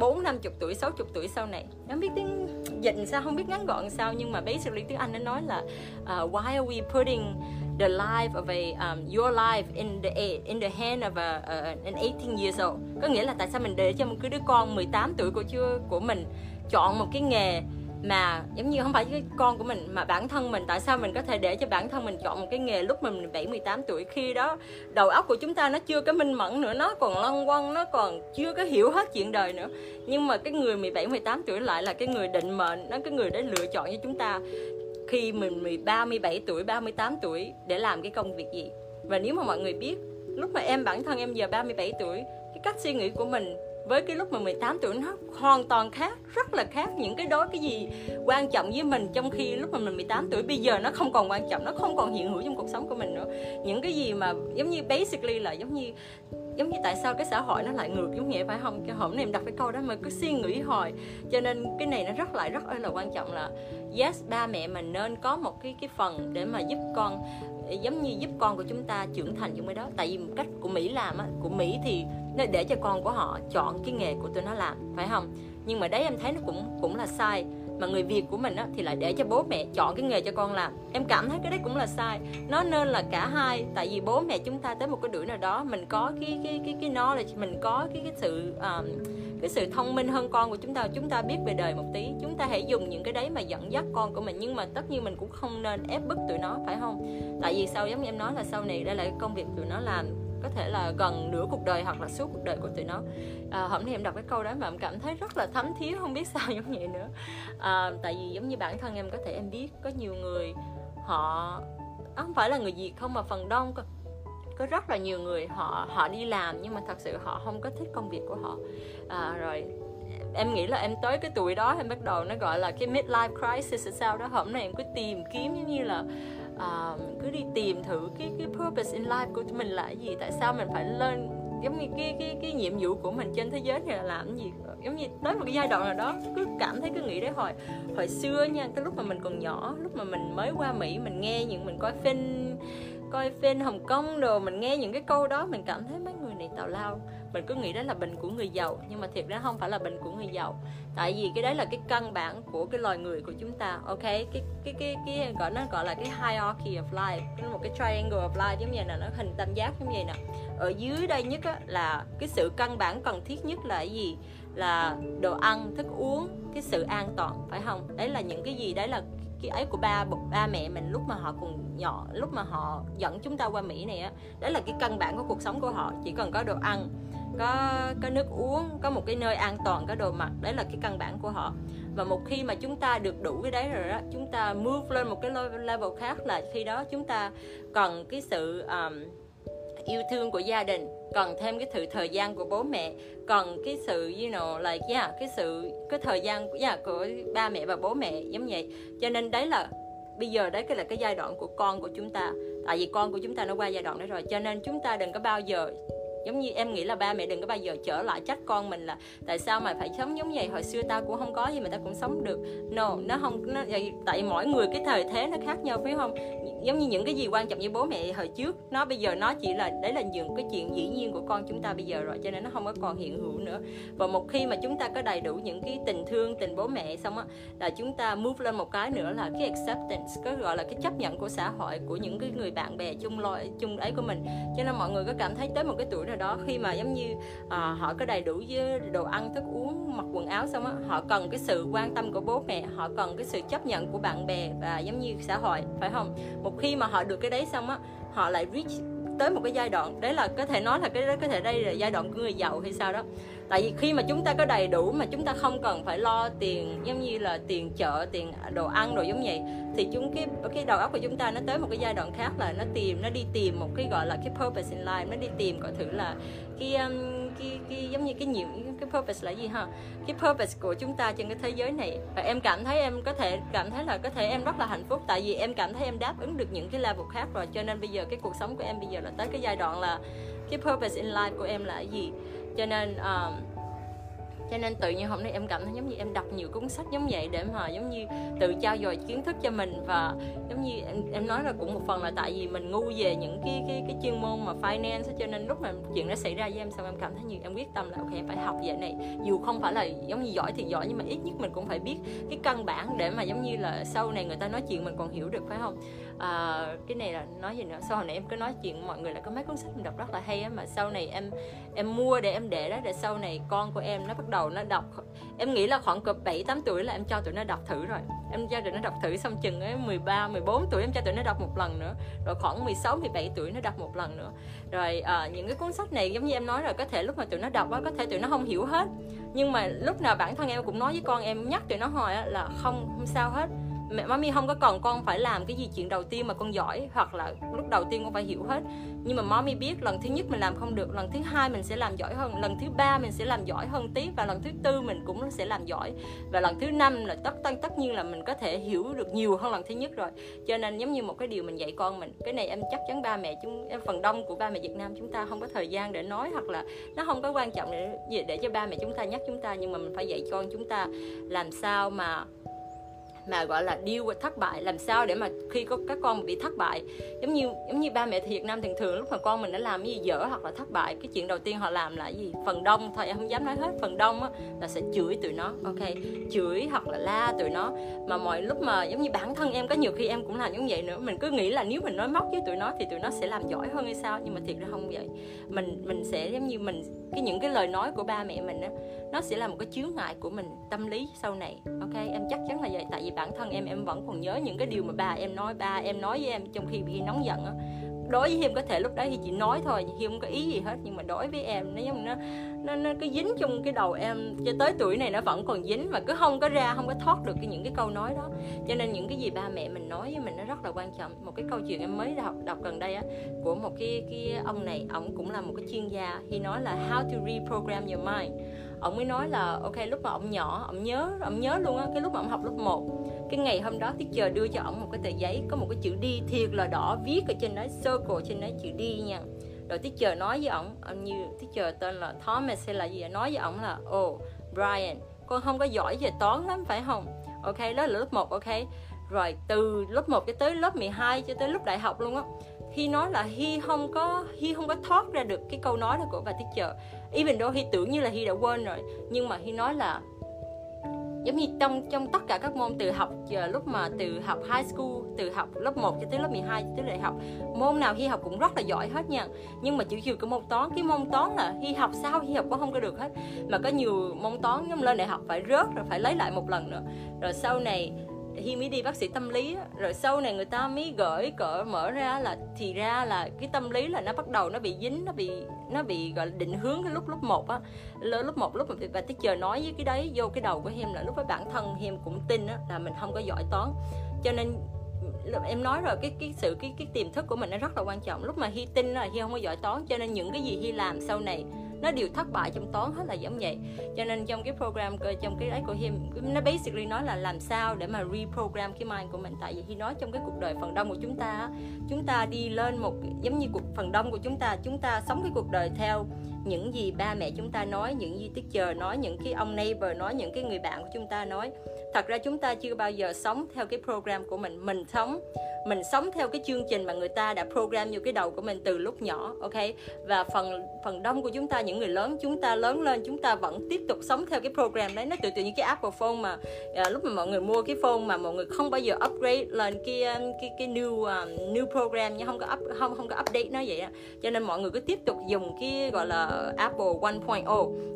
bốn năm chục tuổi sáu chục tuổi sau này. Nó biết tiếng dịch sao không biết ngắn gọn sao nhưng mà basically tiếng anh nó nói là uh, why are we putting the life of a um, your life in the in the hand of a, uh, an 18 years old? Có nghĩa là tại sao mình để cho một cái đứa con 18 tuổi của chưa của mình chọn một cái nghề mà giống như không phải cái con của mình mà bản thân mình tại sao mình có thể để cho bản thân mình chọn một cái nghề lúc mình 7 18 tuổi khi đó đầu óc của chúng ta nó chưa có minh mẫn nữa nó còn lăn quăng nó còn chưa có hiểu hết chuyện đời nữa nhưng mà cái người 17 18 tuổi lại là cái người định mệnh nó cái người để lựa chọn cho chúng ta khi mình 13, 17 tuổi, 38 tuổi để làm cái công việc gì. Và nếu mà mọi người biết, lúc mà em bản thân em giờ 37 tuổi, cái cách suy nghĩ của mình với cái lúc mà 18 tuổi nó hoàn toàn khác, rất là khác những cái đó cái gì quan trọng với mình trong khi lúc mà mình 18 tuổi. Bây giờ nó không còn quan trọng, nó không còn hiện hữu trong cuộc sống của mình nữa. Những cái gì mà giống như basically là giống như giống như tại sao cái xã hội nó lại ngược, giống nghĩa phải không? Cái hôm nay em đặt cái câu đó mà cứ suy nghĩ hồi cho nên cái này nó rất lại, rất là quan trọng là yes ba mẹ mình nên có một cái cái phần để mà giúp con giống như giúp con của chúng ta trưởng thành trong cái đó. Tại vì một cách của mỹ làm á của mỹ thì nó để cho con của họ chọn cái nghề của tụi nó làm phải không? Nhưng mà đấy em thấy nó cũng cũng là sai. Mà người việt của mình á, thì lại để cho bố mẹ chọn cái nghề cho con làm. Em cảm thấy cái đấy cũng là sai. Nó nên là cả hai. Tại vì bố mẹ chúng ta tới một cái tuổi nào đó mình có cái cái cái cái knowledge mình có cái cái sự um, cái sự thông minh hơn con của chúng ta. Chúng ta biết về đời một tí. Chúng ta hãy dùng những cái đấy mà dẫn dắt con của mình. Nhưng mà tất nhiên mình cũng không nên ép bức tụi nó phải không? Tại vì sau giống như em nói là sau này đây là cái công việc tụi nó làm có thể là gần nửa cuộc đời hoặc là suốt cuộc đời của tụi nó. À, hôm nay em đọc cái câu đó mà em cảm thấy rất là thấm thía không biết sao giống vậy nữa. À, tại vì giống như bản thân em có thể em biết có nhiều người họ à, không phải là người việt không mà phần đông có, rất là nhiều người họ họ đi làm nhưng mà thật sự họ không có thích công việc của họ. À, rồi em nghĩ là em tới cái tuổi đó em bắt đầu nó gọi là cái midlife crisis hay sao đó hôm nay em cứ tìm kiếm giống như là uh, cứ đi tìm thử cái cái purpose in life của mình là gì tại sao mình phải lên giống như cái cái cái nhiệm vụ của mình trên thế giới này là làm cái gì. Giống như tới một cái giai đoạn nào đó cứ cảm thấy cứ nghĩ đấy hồi hồi xưa nha cái lúc mà mình còn nhỏ lúc mà mình mới qua mỹ mình nghe những mình coi phim coi phim hồng kông đồ mình nghe những cái câu đó mình cảm thấy mấy người này tào lao. Mình cứ nghĩ đó là bệnh của người giàu nhưng mà thiệt ra không phải là bệnh của người giàu. Tại vì cái đấy là cái căn bản của cái loài người của chúng ta ok? Cái cái cái cái gọi nó gọi là cái hierarchy of life cái một cái triangle of life giống như là nó hình tam giác giống như này nè. Ở dưới đây nhất á, là cái sự căn bản cần thiết nhất là cái gì? Là đồ ăn thức uống cái sự an toàn phải không? Đấy là những cái gì? Đấy là cái ấy của ba ba mẹ mình lúc mà họ còn nhỏ lúc mà họ dẫn chúng ta qua mỹ này á đấy là cái căn bản của cuộc sống của họ. Chỉ cần có đồ ăn có có nước uống có một cái nơi an toàn có đồ mặc đấy là cái căn bản của họ. Và một khi mà chúng ta được đủ cái đấy rồi đó chúng ta move lên một cái level khác là khi đó chúng ta cần cái sự um, yêu thương của gia đình cần thêm cái sự thời gian của bố mẹ cần cái sự you know like yeah cái sự cái thời gian yeah, của ba mẹ và bố mẹ giống vậy. Cho nên đấy là bây giờ đấy cái là cái giai đoạn của con của chúng ta. Tại vì con của chúng ta nó qua giai đoạn đó rồi. Cho nên chúng ta đừng có bao giờ giống như em nghĩ là ba mẹ đừng có bao giờ trở lại trách con mình là tại sao mày phải sống giống vậy? Hồi xưa tao cũng không có gì mà tao cũng sống được. No, nó không, nó tại mỗi người cái thời thế nó khác nhau, phải không? Giống như những cái gì quan trọng như bố mẹ hồi trước, nó bây giờ nó chỉ là, đấy là những cái chuyện dĩ nhiên của con chúng ta bây giờ rồi, cho nên nó không có còn hiện hữu nữa. Và một khi mà chúng ta có đầy đủ những cái tình thương, tình bố mẹ xong á, là chúng ta move lên một cái nữa là cái acceptance, có gọi là cái chấp nhận của xã hội, của những cái người bạn bè chung loại chung ấy của mình. Cho nên mọi người có cảm thấy tới một cái tuổi nào đó khi mà giống như à, họ có đầy đủ với đồ ăn thức uống mặc quần áo xong á họ cần cái sự quan tâm của bố mẹ họ cần cái sự chấp nhận của bạn bè và giống như xã hội phải không? Một khi mà họ được cái đấy xong á họ lại reach tới một cái giai đoạn đấy là có thể nói là cái đó có thể đây là giai đoạn của người giàu hay sao đó tại vì khi mà chúng ta có đầy đủ mà chúng ta không cần phải lo tiền giống như là tiền chợ tiền đồ ăn đồ giống vậy thì chúng cái cái đầu óc của chúng ta nó tới một cái giai đoạn khác là nó tìm nó đi tìm một cái gọi là cái purpose in life nó đi tìm coi thử là cái um, cái, cái giống như cái nhiệm cái purpose là gì ha? Cái purpose của chúng ta trên cái thế giới này. Và em cảm thấy em có thể cảm thấy là có thể em rất là hạnh phúc tại vì em cảm thấy em đáp ứng được những cái level khác rồi. Cho nên bây giờ cái cuộc sống của em bây giờ là tới cái giai đoạn là cái purpose in life của em là gì? Cho nên um, cho nên tự nhiên hôm nay em cảm thấy giống như em đọc nhiều cuốn sách giống vậy để mà giống như tự trao dồi kiến thức cho mình và giống như em em nói là cũng một phần là tại vì mình ngu về những cái cái cái chuyên môn mà finance cho nên lúc mà chuyện đó xảy ra với em xong em cảm thấy như em quyết tâm là ok em phải học về này. Dù không phải là giống như giỏi thì giỏi nhưng mà ít nhất mình cũng phải biết cái căn bản để mà giống như là sau này người ta nói chuyện mình còn hiểu được phải không? À, cái này là nói gì nữa? Sau hồi nãy em cứ nói chuyện mọi người là có mấy cuốn sách mình đọc rất là hay á mà sau này em em mua để em để đó để sau này con của em nó bắt đầu nó đọc em nghĩ là khoảng cỡ bảy tám tuổi là em cho tụi nó đọc thử rồi. Em cho tụi nó đọc thử xong chừng ấy 13, 14 tuổi em cho tụi nó đọc một lần nữa rồi khoảng 16, 17 tuổi nó đọc một lần nữa. Rồi à, những cái cuốn sách này giống như em nói rồi có thể lúc mà tụi nó đọc á có thể tụi nó không hiểu hết. Nhưng mà lúc nào bản thân em cũng nói với con em nhắc tụi nó hồi á là không không sao hết mẹ mommy không có cần con phải làm cái gì chuyện đầu tiên mà con giỏi hoặc là lúc đầu tiên con phải hiểu hết. Nhưng mà mommy biết lần thứ nhất mình làm không được, lần thứ hai mình sẽ làm giỏi hơn, lần thứ ba mình sẽ làm giỏi hơn tí và lần thứ tư mình cũng sẽ làm giỏi. Và lần thứ năm là tất tất tất nhiên là mình có thể hiểu được nhiều hơn lần thứ nhất rồi. Cho nên giống như một cái điều mình dạy con mình, cái này em chắc chắn ba mẹ chúng, em phần đông của ba mẹ Việt Nam chúng ta không có thời gian để nói hoặc là nó không có quan trọng để để cho ba mẹ chúng ta nhắc chúng ta. Nhưng mà mình phải dạy con chúng ta làm sao mà mà, gọi là, deal with thất bại. Làm sao để mà khi có các con bị thất bại? Giống như giống như ba mẹ thì Việt Nam thường thường lúc mà con mình đã làm cái gì dở hoặc là thất bại, cái chuyện đầu tiên họ làm là gì? Phần đông thôi, em không dám nói hết. Phần đông á, là sẽ chửi tụi nó, ok? Chửi hoặc là la tụi nó. Mà mọi lúc mà giống như bản thân em, có nhiều khi em cũng làm giống vậy nữa. Mình cứ nghĩ là nếu mình nói móc với tụi nó thì tụi nó sẽ làm giỏi hơn hay sao? Nhưng mà thiệt ra không vậy. Mình mình sẽ giống như mình, cái những cái lời nói của ba mẹ mình á, nó sẽ là một cái chướng ngại của mình, tâm lý sau này, ok? Em chắc chắn là vậy. Tại vì bản thân em em vẫn còn nhớ những cái điều mà ba em nói, ba em nói với em trong khi bị nóng giận á. Đối với em có thể lúc đấy thì chỉ nói thôi thì không có ý gì hết, nhưng mà đối với em, nó giống nó nó nó cứ dính trong cái đầu em cho tới tuổi này nó vẫn còn dính mà cứ không có ra, không có thoát được cái những cái câu nói đó. Cho nên những cái gì ba mẹ mình nói với mình nó rất là quan trọng. Một cái câu chuyện em mới đọc đọc gần đây á, của một cái cái ông này ông cũng là một cái chuyên gia. Khi nói là how to reprogram your mind ông mới nói là, ok, lúc mà ông nhỏ, ông nhớ ông nhớ luôn á, cái lúc mà ông học lớp 1 cái ngày hôm đó teacher đưa cho ông một cái tờ giấy có một cái chữ đi thiệt là đỏ viết ở trên đó, circle trên đó chữ đi nha. Rồi teacher nói với ông ông như teacher tên là Thomas hay là gì nói với ông là oh Brian, con không có giỏi về toán lắm, phải không? Ok, đó là lớp 1 ok. Rồi từ lớp 1 cho tới lớp 12 cho tới lúc đại học luôn á, khi nói là Hi không có Hi không có thoát ra được cái câu nói đó của bà teacher even though Hi tưởng như là Hi đã quên rồi, nhưng mà Hi nói là giống như trong trong tất cả các môn từ học giờ lúc mà từ học high school, từ học lớp 1 cho tới lớp 12 cho tới đại học, môn nào Hi học cũng rất là giỏi hết nha. Nhưng mà chỉ trừ cái môn toán, cái môn toán là Hi học sao Hi học cũng không có được hết. Mà có nhiều môn toán giống lên đại học phải rớt, rồi phải lấy lại một lần nữa. Rồi sau này Hi mới đi bác sĩ tâm lý rồi sau này người ta mới gửi cỡ mở ra là, thì ra là cái tâm lý là nó bắt đầu nó bị dính, nó bị nó bị, gọi là, định hướng cái lúc lúc một á. Lúc một, lúc mà và tới chờ nói với cái đấy, vô cái đầu của em là lúc với bản thân em cũng tin á, là mình không có giỏi toán. Cho nên em nói rồi, cái cái sự, cái cái tiềm thức của mình nó rất là quan trọng. Lúc mà Hi tin là Hi không có giỏi toán, cho nên những cái gì Hi làm sau này nó đều thất bại trong toán, hết là giống vậy. Cho nên trong cái program trong cái đấy của him, nó basically nói là làm sao để mà reprogram cái mind của mình. Tại vì khi nói trong cái cuộc đời phần đông của chúng ta chúng ta đi lên một, giống như cuộc phần đông của chúng ta chúng ta sống cái cuộc đời theo những gì ba mẹ chúng ta nói những gì teacher nói những cái ông neighbor nói những cái người bạn của chúng ta nói. Thật ra chúng ta chưa bao giờ sống theo cái program của mình. Mình sống mình sống theo cái chương trình mà người ta đã program vô cái đầu của mình từ lúc nhỏ ok? Và phần phần đông của chúng ta những người lớn chúng ta lớn lên chúng ta vẫn tiếp tục sống theo cái program đấy. Nó tự tự như cái Apple phone mà à, lúc mà mọi người mua cái phone mà mọi người không bao giờ upgrade lên cái à, cái cái new um, new program nhưng không có up, không không có update nó vậy đó. cho nên mọi người cứ tiếp tục dùng cái gọi là Apple 1.0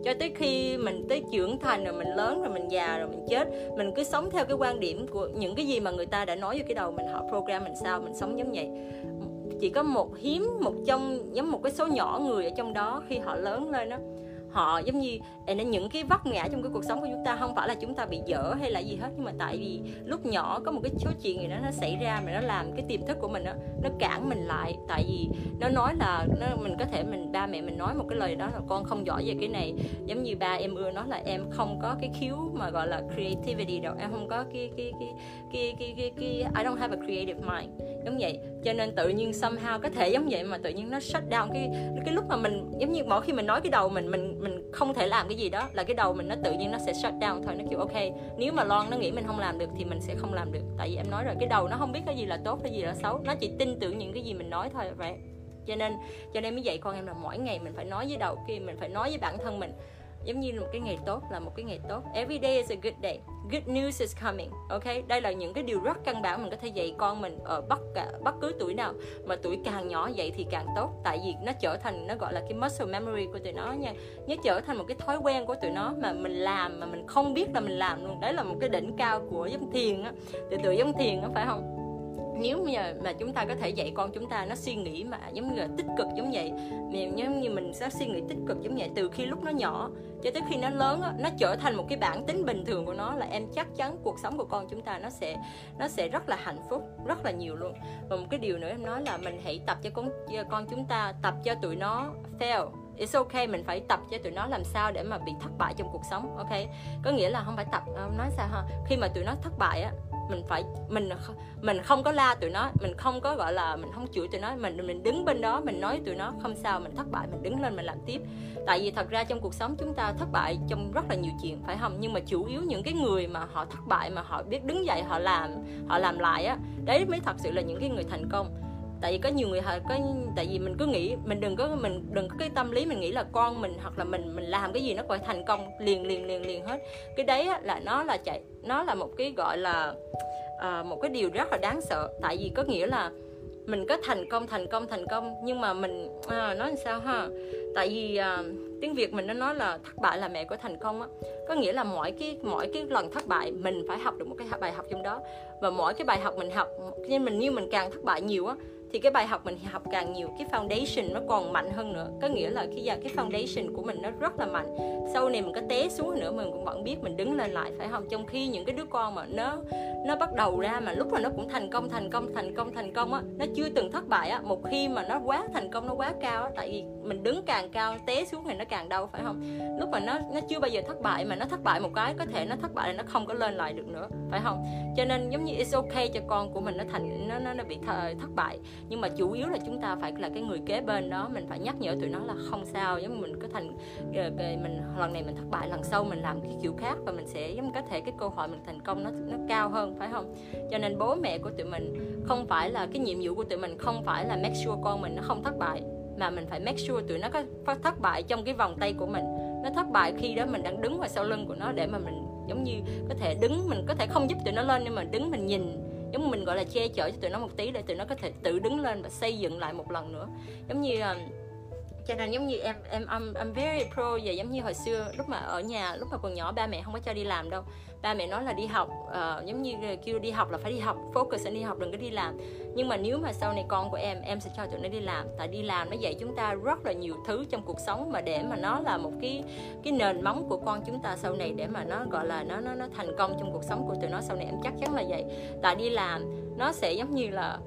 cho tới khi mình tới trưởng thành rồi mình lớn rồi mình già rồi mình chết, mình cứ sống theo cái quan điểm của những cái gì mà người ta đã nói vô cái đầu mình, họ program mình sao, mình sống giống vậy. Chỉ có một hiếm, một trong, giống một cái số nhỏ người ở trong đó khi họ lớn lên đó họ giống như à, nên những cái vấp ngã trong cái cuộc sống của chúng ta không phải là chúng ta bị dở hay là gì hết nhưng mà tại vì lúc nhỏ có một cái số chuyện gì đó nó xảy ra mà nó làm cái tiềm thức của mình đó, nó cản mình lại. Tại vì nó nói là nó mình có thể mình ba mẹ mình nói một cái lời đó là con không giỏi về cái này. Giống như ba em ưa nói là em không có cái khiếu mà gọi là creativity đâu em không có cái cái cái cái cái cái, cái I don't have a creative mind. Giống vậy cho nên tự nhiên somehow có thể giống vậy mà tự nhiên nó shut down cái cái lúc mà mình, giống như mỗi khi mình nói cái đầu mình mình mình không thể làm cái gì đó là cái đầu mình nó tự nhiên nó sẽ shut down thôi, nó kiểu, ok, nếu mà lon nó nghĩ mình không làm được thì mình sẽ không làm được. Tại vì em nói rồi, cái đầu nó không biết cái gì là tốt, cái gì là xấu, nó chỉ tin tưởng những cái gì mình nói thôi, vậy. Cho nên cho nên mới dạy con em là mỗi ngày mình phải nói với đầu kia, mình phải nói với bản thân mình giống như một cái ngày tốt là một cái ngày tốt. Every day is a good day. Good news is coming, ok? Đây là những cái điều rất căn bản mình có thể dạy con mình ở bất cả, bất cứ tuổi nào. Mà tuổi càng nhỏ vậy thì càng tốt. Tại vì nó trở thành, nó gọi là cái muscle memory của tụi nó nha. Nó trở thành một cái thói quen của tụi nó mà mình làm mà mình không biết là mình làm luôn. Đấy là một cái đỉnh cao của giống thiền á. Từ từ giống thiền á, phải không? Nếu mà mà chúng ta có thể dạy con chúng ta, nó suy nghĩ mà giống như là tích cực giống vậy giống như mình sẽ suy nghĩ tích cực giống vậy, từ khi lúc nó nhỏ cho tới khi nó lớn nó trở thành một cái bản tính bình thường của nó, là em chắc chắn cuộc sống của con chúng ta nó sẽ nó sẽ rất là hạnh phúc, rất là nhiều luôn. Và một cái điều nữa em nói là mình hãy tập cho con cho con chúng ta, tập cho tụi nó fail. It's okay, mình phải tập cho tụi nó làm sao để mà bị thất bại trong cuộc sống ok có nghĩa là không phải tập à, nói sao ha? Khi mà tụi nó thất bại á mình phải, mình mình không có la tụi nó, mình không có, gọi là, mình không chửi tụi nó, mình mình đứng bên đó, mình nói tụi nó không sao, mình thất bại, mình đứng lên mình làm tiếp. Tại vì thật ra trong cuộc sống chúng ta thất bại trong rất là nhiều chuyện, phải không? Nhưng mà chủ yếu những cái người mà họ thất bại, mà họ biết đứng dậy, họ làm họ làm lại á, đấy mới thật sự là những cái người thành công tại vì có nhiều người họ có tại vì mình cứ nghĩ mình đừng có mình đừng có cái tâm lý mình nghĩ là con mình hoặc là mình mình làm cái gì nó phải thành công liền liền liền liền hết. Cái đấy á, là nó là chạy nó là một cái gọi là uh, một cái điều rất là đáng sợ. Tại vì có nghĩa là mình có thành công thành công thành công nhưng mà mình à, nói làm sao ha? Tại vì à, tiếng việt mình nó nói là thất bại là mẹ của thành công á. Có nghĩa là mỗi cái mỗi cái lần thất bại mình phải học được một cái bài học trong đó. Và mỗi cái bài học mình học nên mình như mình càng thất bại nhiều á thì cái bài học mình học càng nhiều cái foundation nó còn mạnh hơn nữa. Có nghĩa là khi giờ cái foundation của mình nó rất là mạnh. Sau này mình có té xuống nữa mình cũng vẫn biết mình đứng lên lại phải không? Trong khi những cái đứa con mà nó nó bắt đầu ra mà lúc mà nó cũng thành công thành công thành công thành công á nó chưa từng thất bại á một khi mà nó quá thành công nó quá cao á tại vì mình đứng càng cao té xuống thì nó càng đau phải không? Lúc mà nó nó chưa bao giờ thất bại mà nó thất bại một cái có thể nó thất bại là nó không có lên lại được nữa phải không? Cho nên giống như it's okay cho con của mình nó thành nó nó, nó bị thất bại nhưng mà chủ yếu là chúng ta phải là cái người kế bên đó, mình phải nhắc nhở tụi nó là không sao, giống mình có thành ờ, mình, lần này mình thất bại, lần sau mình làm cái kiểu khác và mình sẽ giống có thể cái cơ hội mình thành công nó nó cao hơn, phải không? Cho nên bố mẹ của tụi mình không phải là, cái nhiệm vụ của tụi mình không phải là make sure con mình nó không thất bại, mà mình phải make sure tụi nó có thất bại trong cái vòng tay của mình. Nó thất bại khi đó mình đang đứng ngoài sau lưng của nó để mà mình giống như có thể đứng, mình có thể không giúp tụi nó lên nhưng mà đứng mình nhìn giống mình, gọi là, che chở cho tụi nó một tí để tụi nó có thể tự đứng lên và xây dựng lại một lần nữa. Giống như ờ, cho nên giống như em em I'm, I'm very pro và giống như hồi xưa lúc mà ở nhà lúc mà còn nhỏ ba mẹ không có cho đi làm đâu. Ba mẹ nói là đi học uh, giống như kêu đi học là phải đi học focus đi học đừng có đi làm. Nhưng mà nếu mà sau này con của em em sẽ cho tụi nó đi làm. Tại đi làm nó dạy chúng ta rất là nhiều thứ trong cuộc sống mà để mà nó là một cái cái nền móng của con chúng ta sau này để mà nó gọi là nó nó nó thành công trong cuộc sống của tụi nó sau này. Em chắc chắn là vậy. Tại đi làm nó sẽ giống như là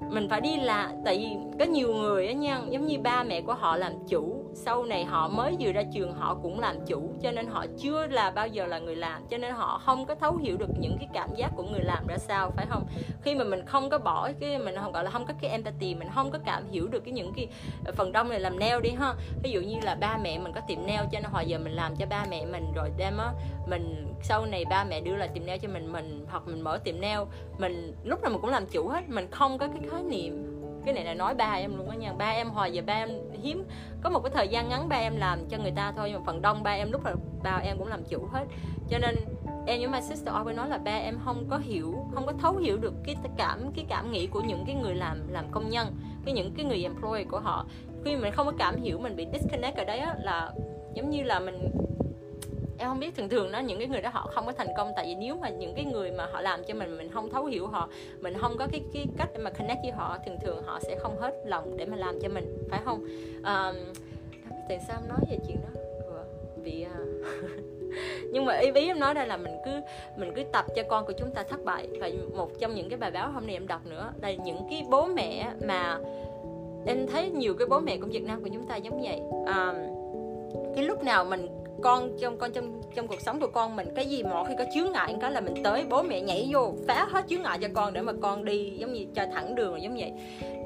mình phải đi là, tại vì có nhiều người á nha, giống như ba mẹ của họ làm chủ, sau này họ mới vừa ra trường họ cũng làm chủ, cho nên họ chưa là bao giờ là người làm, cho nên họ không có thấu hiểu được những cái cảm giác của người làm ra sao, phải không? Khi mà mình không có bỏ cái, mình không, gọi là không có cái empathy, mình không có cảm hiểu được cái những cái phần đông này làm nail đi ha. Ví dụ như là ba mẹ mình có tiệm nail cho nên hồi giờ mình làm cho ba mẹ mình rồi đem á, mình sau này ba mẹ đưa lại tiệm nail cho mình mình hoặc mình mở tiệm nail, mình, lúc nào mình cũng làm chủ hết, mình không có cái khái niệm. Cái này là nói ba em luôn á nha. Ba em hồi giờ ba em hiếm. Có một cái thời gian ngắn ba em làm cho người ta thôi nhưng mà phần đông ba em lúc là ba em cũng làm chủ hết. Cho nên em với my sister always nói là ba em không có hiểu không có thấu hiểu được cái cảm cái cảm nghĩ của những cái người làm làm công nhân cái những cái người employee của họ. Khi mình không có cảm hiểu mình bị disconnect ở đấy á, là giống như là mình em không biết thường thường đó những cái người đó họ không có thành công. Tại vì nếu mà những cái người mà họ làm cho mình mình không thấu hiểu họ mình không có cái cái cách để mà connect với họ thường thường họ sẽ không hết lòng để mà làm cho mình phải không? Um, tại sao em nói về chuyện đó? Ừ, vì uh... nhưng mà ý ý em nói đây là mình cứ mình cứ tập cho con của chúng ta thất bại. Và một trong những cái bài báo hôm nay em đọc nữa là những cái bố mẹ mà em thấy nhiều cái bố mẹ của Việt Nam của chúng ta giống vậy. Um, cái lúc nào mình con trong con trong trong cuộc sống của con mình, cái gì mà khi có chướng ngại cái là mình tới bố mẹ nhảy vô, phá hết chướng ngại cho con để mà con đi giống như cho thẳng đường, giống vậy.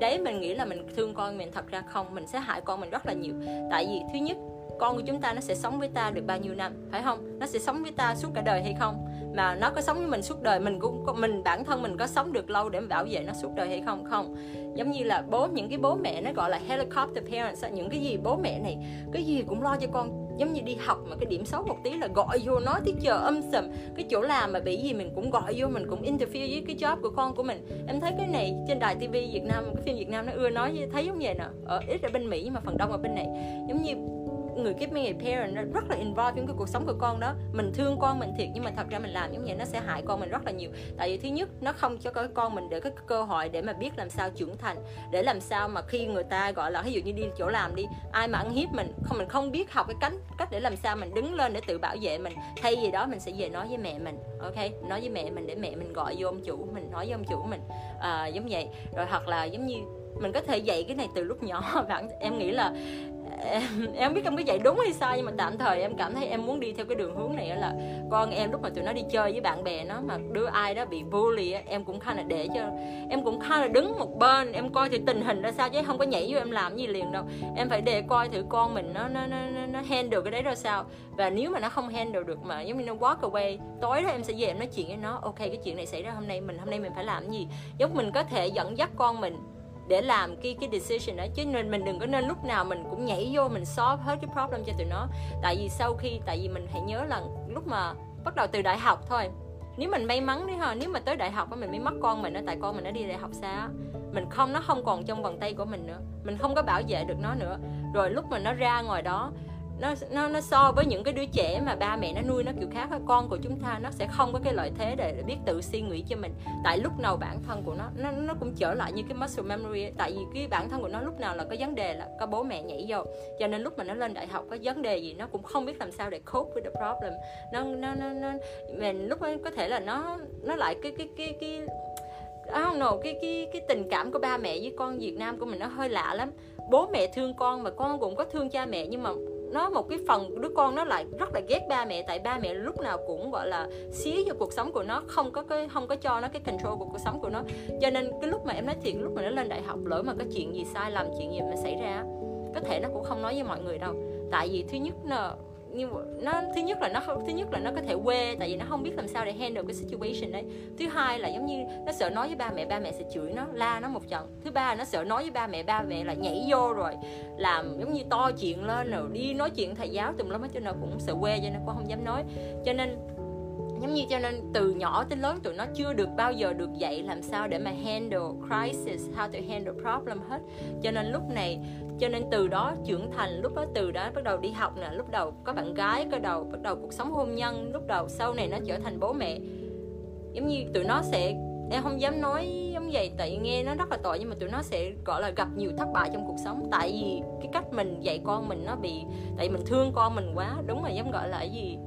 Đấy, mình nghĩ là mình thương con mình, thật ra không, mình sẽ hại con mình rất là nhiều. Tại vì thứ nhất, con của chúng ta nó sẽ sống với ta được bao nhiêu năm, phải không? Nó sẽ sống với ta suốt cả đời hay không? Mà nó có sống với mình suốt đời, mình cũng mình, bản thân mình có sống được lâu để bảo vệ nó suốt đời hay không? Không. Giống như là bố, những cái bố mẹ nó gọi là helicopter parents những cái gì bố mẹ này, cái gì cũng lo cho con giống như đi học mà cái điểm xấu một tí là gọi vô nói tiếng chờ âm sầm. Cái chỗ làm mà bị gì mình cũng gọi vô, mình cũng interview với cái job của con của mình. Em thấy cái này trên đài tv việt nam, cái phim việt nam nó ưa nói thấy giống vậy nè. Ở, ít ở bên mỹ nhưng mà phần đông ở bên này. Giống như người giving a parent rất là involved trong cái cuộc sống của con đó. Mình thương con mình thiệt nhưng mà thật ra mình làm như vậy nó sẽ hại con mình rất là nhiều. Tại vì thứ nhất nó không cho cái con mình để cái cơ hội để mà biết làm sao trưởng thành để làm sao mà khi người ta gọi là ví dụ như đi chỗ làm đi ai mà ăn hiếp mình không mình không biết học cái cách cách để làm sao mình đứng lên để tự bảo vệ mình. Thay vì đó mình sẽ về nói với mẹ mình ok? Nói với mẹ mình để mẹ mình gọi vô ông chủ mình nói với ông chủ mình à, giống vậy. Rồi hoặc là giống như mình có thể dạy cái này từ lúc nhỏ bạn em nghĩ là em, em biết em có dạy đúng hay sai nhưng mà tạm thời em cảm thấy em muốn đi theo cái đường hướng này là con em lúc mà tụi nó đi chơi với bạn bè nó mà đứa ai đó bị bully em cũng khá là để cho em cũng khá là đứng một bên em coi thì tình hình ra sao chứ không có nhảy vô em làm gì liền đâu. Em phải để coi thử con mình nó nó nó nó handle cái đấy ra sao. Và nếu mà nó không handle được mà giống như nó walk away tối đó em sẽ về em nói chuyện với nó ok cái chuyện này xảy ra hôm nay mình hôm nay mình phải làm gì? Giống mình có thể dẫn dắt con mình để làm cái cái decision đó. Chứ nên mình đừng có nên lúc nào mình cũng nhảy vô mình solve hết cái problem cho tụi nó. Tại vì sau khi, tại vì mình hãy nhớ là lúc mà bắt đầu từ đại học thôi. Nếu mình may mắn đi ha, nếu mà tới đại học mình mới mất con mình nó tại con mình nó đi đại học xa mình không, nó không còn trong vòng tay của mình nữa. Mình không có bảo vệ được nó nữa. Rồi lúc mà nó ra ngoài đó nó nó nó so với những cái đứa trẻ mà ba mẹ nó nuôi nó kiểu khác con của chúng ta nó sẽ không có cái lợi thế để biết tự suy nghĩ cho mình. Tại lúc nào bản thân của nó nó nó cũng trở lại như cái muscle memory ấy. tại vì cái bản thân của nó lúc nào là có vấn đề là có bố mẹ nhảy vô. Cho nên lúc mà nó lên đại học có vấn đề gì nó cũng không biết làm sao để cope with the problem. Nó nó nó, nó mình lúc ấy có thể là nó nó lại cái cái cái cái I don't know, cái cái cái tình cảm của ba mẹ với con Việt Nam của mình nó hơi lạ lắm. Bố mẹ thương con và con cũng có thương cha mẹ nhưng mà nó một cái phần đứa con nó lại rất là ghét ba mẹ, tại ba mẹ lúc nào cũng, gọi là, xía cho cuộc sống của nó, không có cái, không có cho nó cái control của cuộc sống của nó. Cho nên cái lúc mà em nói thiệt, lúc mà nó lên đại học lỡ mà có chuyện gì sai lầm, chuyện gì mà xảy ra, có thể nó cũng không nói với mọi người đâu. Tại vì thứ nhất là nhưng nó, thứ nhất là nó thứ nhất là nó có thể quê, tại vì nó không biết làm sao để handle cái situation đấy. Thứ hai là giống như nó sợ nói với ba mẹ ba mẹ sẽ chửi nó, la nó một trận. Thứ ba là nó sợ nói với ba mẹ ba mẹ là nhảy vô rồi làm giống như to chuyện lên rồi đi nói chuyện thầy giáo tùm lum hết cho nó cũng sợ quê cho nên cũng không dám nói. Cho nên giống như cho nên từ nhỏ tới lớn tụi nó chưa được bao giờ được dạy làm sao để mà handle crisis, how to handle problem hết. Cho nên lúc này, cho nên từ đó trưởng thành, lúc đó từ đó bắt đầu đi học nè, lúc đầu có bạn gái cơ đầu, bắt đầu cuộc sống hôn nhân, lúc đầu sau này nó trở thành bố mẹ. Giống như tụi nó sẽ, em không dám nói giống vậy, tại nghe nó rất là tội, nhưng mà tụi nó sẽ, gọi là, gặp nhiều thất bại trong cuộc sống. Tại vì cái cách mình dạy con mình nó bị, tại vì mình thương con mình quá, đúng là giống, gọi là, cái gì?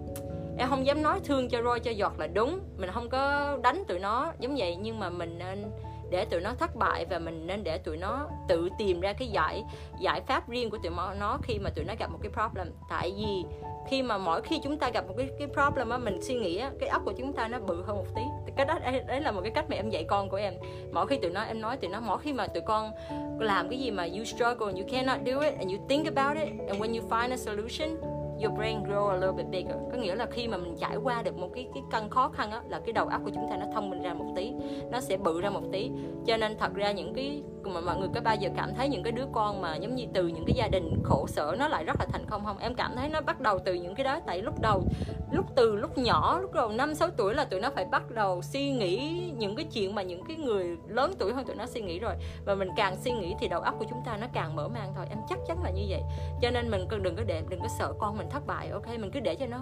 Em không dám nói thương cho roi cho giọt là đúng. Mình không có đánh tụi nó giống vậy, nhưng mà mình nên để tụi nó thất bại và mình nên để tụi nó tự tìm ra cái giải giải pháp riêng của tụi nó khi mà tụi nó gặp một cái problem. Tại vì khi mà mỗi khi chúng ta gặp một cái cái problem á, mình suy nghĩ á, cái óc của chúng ta nó bự hơn một tí. Cái đó đấy là một cái cách mà em dạy con của em. Mỗi khi tụi nó, em nói tụi nó, mỗi khi mà tụi con làm cái gì mà you struggle and you cannot do it and you think about it, and when you find a solution your brain grow a little bit bigger. Có nghĩa là khi mà mình trải qua được một cái cái cân khó khăn á, là cái đầu óc của chúng ta nó thông minh ra một tí, nó sẽ bự ra một tí. Cho nên thật ra những cái mà mọi người có bao giờ cảm thấy những cái đứa con mà giống như từ những cái gia đình khổ sở nó lại rất là thành công không? Em cảm thấy nó bắt đầu từ những cái đó, tại lúc đầu, lúc từ lúc nhỏ, lúc đầu năm, sáu tuổi là tụi nó phải bắt đầu suy nghĩ những cái chuyện mà những cái người lớn tuổi hơn tụi nó suy nghĩ rồi. Và mình càng suy nghĩ thì đầu óc của chúng ta nó càng mở mang thôi. Em chắc chắn là như vậy. Cho nên mình đừng có để, đừng có sợ con mình thất bại, ok? Mình cứ để cho nó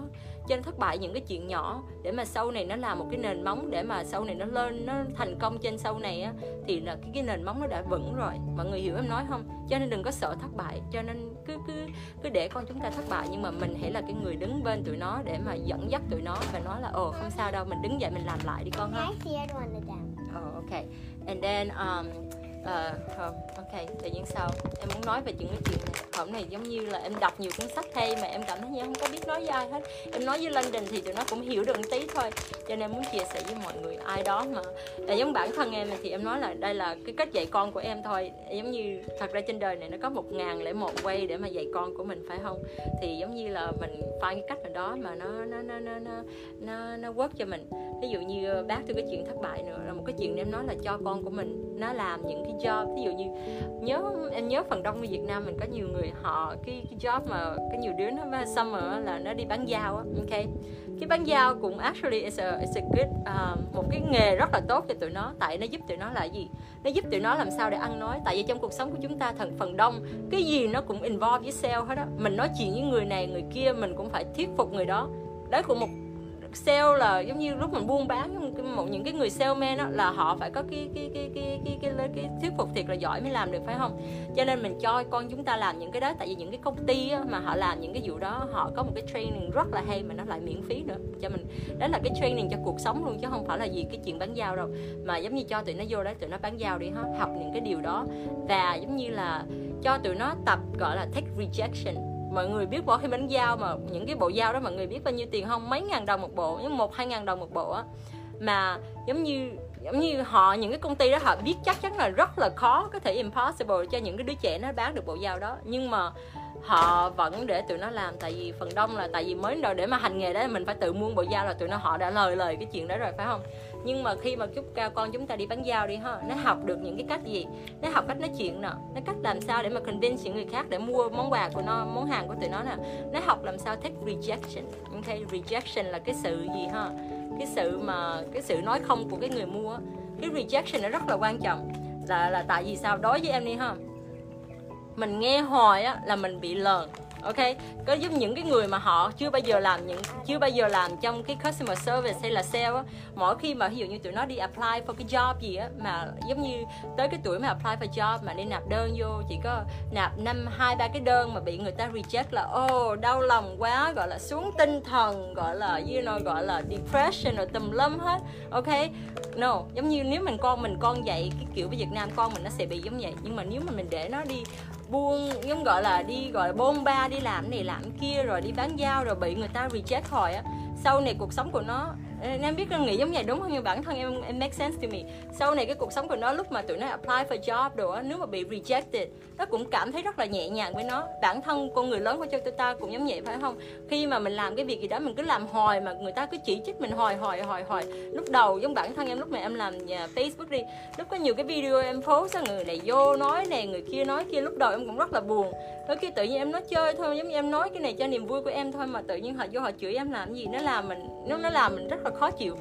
cho nó thất bại những cái chuyện nhỏ để mà sau này nó làm một cái nền móng, để mà sau này nó lên, nó thành công trên sau này á, thì là cái cái nền móng nó đã vững rồi. Mọi người hiểu em nói không? Cho nên đừng có sợ thất bại. Cho nên cứ cứ cứ để con chúng ta thất bại. Nhưng mà mình hãy là cái người đứng bên tụi nó để mà dẫn dắt tụi nó và nói là ồ không sao đâu. Mình đứng dậy mình làm lại đi con ha. Oh, ok. And then um, Ờ, không, ok, tự nhiên sao? Em muốn nói về những cái chuyện này Hôm này giống như là em đọc nhiều cuốn sách hay Mà em cảm thấy như không có biết nói với ai hết. Em nói với London thì tụi nó cũng hiểu được một tí thôi. Cho nên muốn chia sẻ với mọi người ai đó mà là Giống bản thân em thì em nói là đây là cái cách dạy con của em thôi. Giống như thật ra trên đời này nó có một ngàn lẻ một quay để mà dạy con của mình phải không? Thì giống như là mình phải cái cách nào đó mà nó nó nó nó nó nó, nó work cho mình. Ví dụ như ờ, bác tôi cái chuyện thất bại nữa là một cái chuyện em nói là cho con của mình nó làm những cái job. Ví dụ như nhớ em nhớ phần đông của Việt Nam mình có nhiều người họ cái cái job mà có nhiều đứa nó summer là nó đi bán dao á ok? Cái bán dao cũng actually is a, is a good uh, một cái nghề rất là tốt cho tụi nó. Tại nó giúp tụi nó là gì? Nó giúp tụi nó làm sao để ăn nói. Tại vì trong cuộc sống của chúng ta thần phần đông cái gì nó cũng involve với sale hết á. Mình nói chuyện với người này người kia mình cũng phải thuyết phục người đó. Đấy cũng một sale là giống như lúc mình buôn bán một những cái người salesman đó là họ phải có cái cái cái cái cái cái, cái, cái thuyết phục thiệt là giỏi mới làm được phải không? Cho nên mình cho con chúng ta làm những cái đó tại vì những cái công ty á, mà họ làm những cái vụ đó họ có một cái training rất là hay mà nó lại miễn phí nữa. Cho mình đó là cái training cho cuộc sống luôn chứ không phải là gì cái chuyện bán giao đâu. Mà giống như cho tụi nó vô đó tụi nó bán giao đi ha học những cái điều đó. Và giống như là cho tụi nó tập gọi là take rejection mọi người biết bỏ khi bánh dao mà, những cái bộ dao đó mọi người biết bao nhiêu tiền không? Mấy ngàn đồng một bộ nhưng một, hai ngàn đồng một bộ á. Mà giống như giống như họ, những cái công ty đó họ biết chắc chắn là rất là khó có thể impossible cho những cái đứa trẻ nó bán được bộ dao đó. Nhưng mà họ vẫn để tụi nó làm, tại vì phần đông là, tại vì mới đầu để mà hành nghề đó, mình phải tự mua bộ dao là tụi nó, họ đã lời lời cái chuyện đó rồi, phải không? Nhưng mà khi mà chút con chúng ta đi bán giao đi ha, nó học được những cái cách gì? Nó học cách nói chuyện nè, nó cách làm sao để mà convince những người khác để mua món quà của nó, món hàng của tụi nó nè. Nó học làm sao take rejection. Ok rejection là cái sự gì ha? Cái sự mà, cái sự nói không của cái người mua. Cái rejection nó rất là quan trọng. Là là tại vì sao? Đối với em đi ha. Mình nghe hoài á là mình bị lờn ok? Có giúp những cái người mà họ chưa bao giờ làm những chưa bao giờ làm trong cái customer service hay là sale á mỗi khi mà ví dụ như tụi nó đi apply for cái job gì á mà giống như tới cái tuổi mà apply for job mà đi nạp đơn vô chỉ có nạp năm hai ba cái đơn mà bị người ta reject là ô oh, đau lòng quá gọi là xuống tinh thần gọi là you know gọi là depression rồi tùm lum hết. Ok? No giống như nếu mình con mình con dạy cái kiểu với Việt Nam con mình nó sẽ bị giống vậy. Nhưng mà nếu mà mình để nó đi buông giống gọi là đi gọi là bôn ba đi làm này làm kia, rồi đi bán dao, rồi bị người ta reject hồi á. Sau này cuộc sống của nó em biết nghĩ giống vậy đúng không? Nhưng bản thân em em make sense to me. Sau này cái cuộc sống của nó, lúc mà tụi nó apply for job đồ á, nếu mà bị rejected, nó cũng cảm thấy rất là nhẹ nhàng với nó. Bản thân con người lớn của cho tôi ta cũng giống vậy, phải không? Khi mà mình làm cái việc gì đó, mình cứ làm hồi mà người ta cứ chỉ trích mình hồi hồi hồi hồi lúc đầu giống bản thân em, lúc mà em làm nhà Facebook đi, lúc có nhiều cái video em post á, người này vô nói này người kia nói kia, lúc đầu em cũng rất là buồn. Đôi khi tự nhiên em nói chơi thôi, giống như em nói cái này cho niềm vui của em thôi, mà tự nhiên họ vô họ chửi em làm gì, nó làm mình, nó nó làm mình rất là là khó chịu.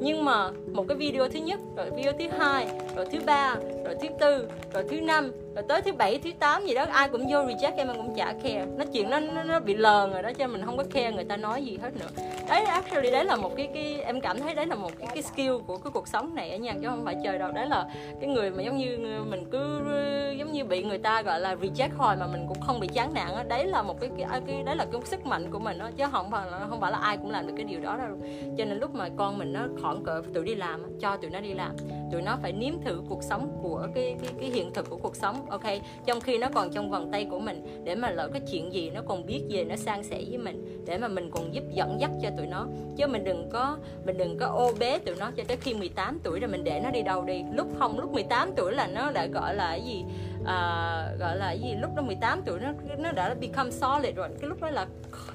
Nhưng mà một cái video thứ nhất, rồi video thứ hai, rồi thứ ba, rồi thứ tư, rồi thứ năm rồi tới thứ bảy thứ tám gì đó ai cũng vô reject em cũng chả khe nó chuyện nó, nó nó bị lờn rồi đó cho mình không có khe người ta nói gì hết nữa. Đấy actually đấy là một cái cái em cảm thấy đấy là một cái, cái skill của cái cuộc sống này ở nhà chứ không phải trời đâu. Đấy là cái người mà giống như mình cứ giống như bị người ta gọi là reject hồi mà mình cũng không bị chán nản đó. đấy là một cái, cái, cái đấy là cái sức mạnh của mình đó chứ không phải là không phải là ai cũng làm được cái điều đó đâu. Cho nên lúc mà con mình nó khoảng cỡ tự đi làm cho tụi nó đi làm tụi nó phải nếm thử cuộc sống của cái cái, cái hiện thực của cuộc sống ok, trong khi nó còn trong vòng tay của mình, để mà lỡ cái chuyện gì nó còn biết về, nó san sẻ với mình, để mà mình còn giúp dẫn dắt cho tụi nó. Chứ mình đừng có, mình đừng có ô bế tụi nó cho tới khi 18 tuổi rồi mình để nó đi đâu đi. Lúc không, lúc 18 tuổi là nó đã gọi là cái gì? Uh, gọi là gì lúc nó 18 tuổi nó nó đã become solid rồi. Cái lúc đó là